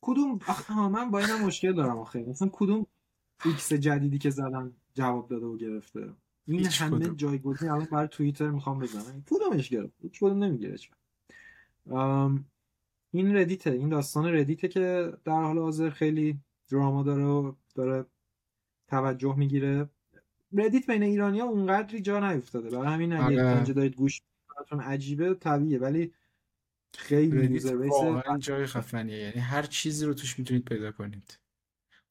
کدوم؟ آخه من با اینم مشکل دارم آخه. مثلا کدوم X جدیدی که زدن جواب داده و گرفته؟ این همه جایگزین الان برای توییتر می‌خوام بزنم. کدومش گرفت. کدوم نمی‌گیره این Reddit ه. این داستان Reddit ه که در حال حاضر خیلی drama داره و داره توجه می‌گیره. Reddit بین ایرانی ها اونقدری جا نیفتاده. برای همین اگه آره. دارید گوش براتون عجیبه طبیعیه. ولی خیلی واقعا جای خفنیه. یعنی هر چیزی رو توش می‌تونید پیدا کنید.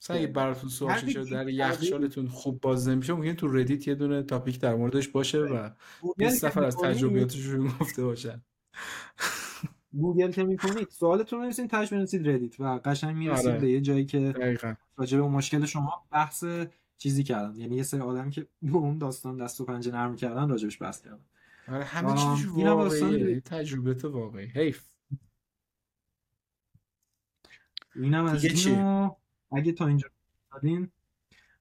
مثلا اگه براتون سوال شده در یخچالتون خوب باز نمیشه ممکن تو Reddit یه دونه topic در موردش باشه و 20 نفر از تجربیاتشون گفته باشن. گوگل که می‌کنید سوالتون رو بنویسین تهش بنویسید Reddit و قشنگ می‌رسید آره. به یه جایی که راجع به مشکل شما بحث چیزی کردن یعنی یه سری آدم که اون داستان دست و پنجه نرم کردن راجبش بحث کردن. آره همه چیز واقعیه. تجربه تو واقعی. حیف. اینم از اینو اگه تا اینجا دادین.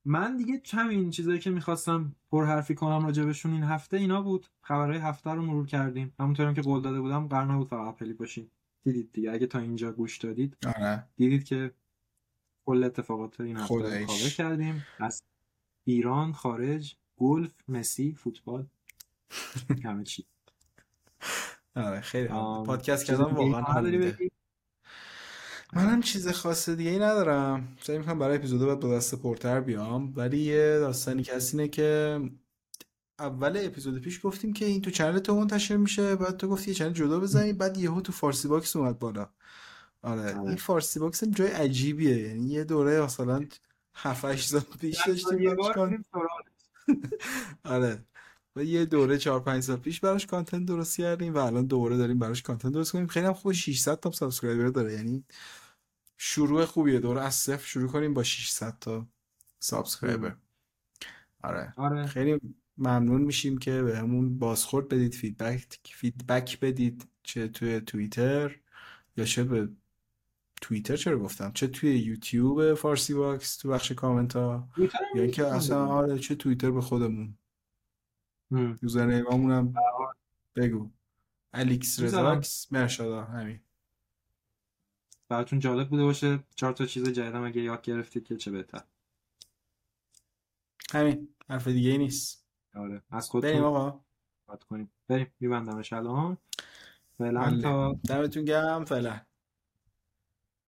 من دیگه همین چیزایی که می‌خواستم پرحرفی کنم راجبشون این هفته اینا بود. خبرهای هفته رو مرور کردیم. همونطورم که قول داده بودم قرار نبود فقط اپلی باشیم دیدید دیگه. اگه تا اینجا گوش دادید آره. دیدید که کل اتفاقات این هفته رو کردیم. از ایران خارج گلف مسی فوتبال. همه چی. آره خیلی پادکست دیگه واقعا؟ منم چیز خاص دیگه ای ندارم. سعی می‌کنم برای اپیزود بعد با دست پرتر بیام. ولی یه داستانی که اینه که اول اپیزود پیش گفتیم که این تو channel تو منتشر میشه. بعد تو گفتی یه channel جدا بزنی بعد یهو تو فارسی باکس اومد بالا. آره آره. این فارسی باکس هم جای عجیبیه. یعنی یه دوره مثلا 7 8 سال پیش داشتیم. آره. و یه دوره 4 5 سال پیش براش content درست کردیم و الان دوباره داریم براش content درست کنیم. خیلی هم خوب 600 تا subscriber داره. یعنی شروع خوبیه. دوره از صفر شروع کنیم با 600 تا subscriber. آره. آره. خیلی ممنون میشیم که بهمون بازخورد بدید feedback feedback بدید. چه توی توییتر یا چه به توییتر چرا گفتم؟ چه توی یوتیوب فارسی باکس تو بخش کامنت ها یا اینکه اصلا. آره چه توییتر به خودمون؟ هم. یوزرنیممون هم بگو. الیکس. رزاکس مرشادا همین. براتون جالب بوده باشه چهار تا چیز جدیدم اگه یاد گرفتید که چه بهتر. همین. حرف دیگه ای نیست. آره. از بریم خودتون آقا. یاد کنیم. بریم. میبندمش الان. فعلا حله. تا دمتون گرم. فعلا.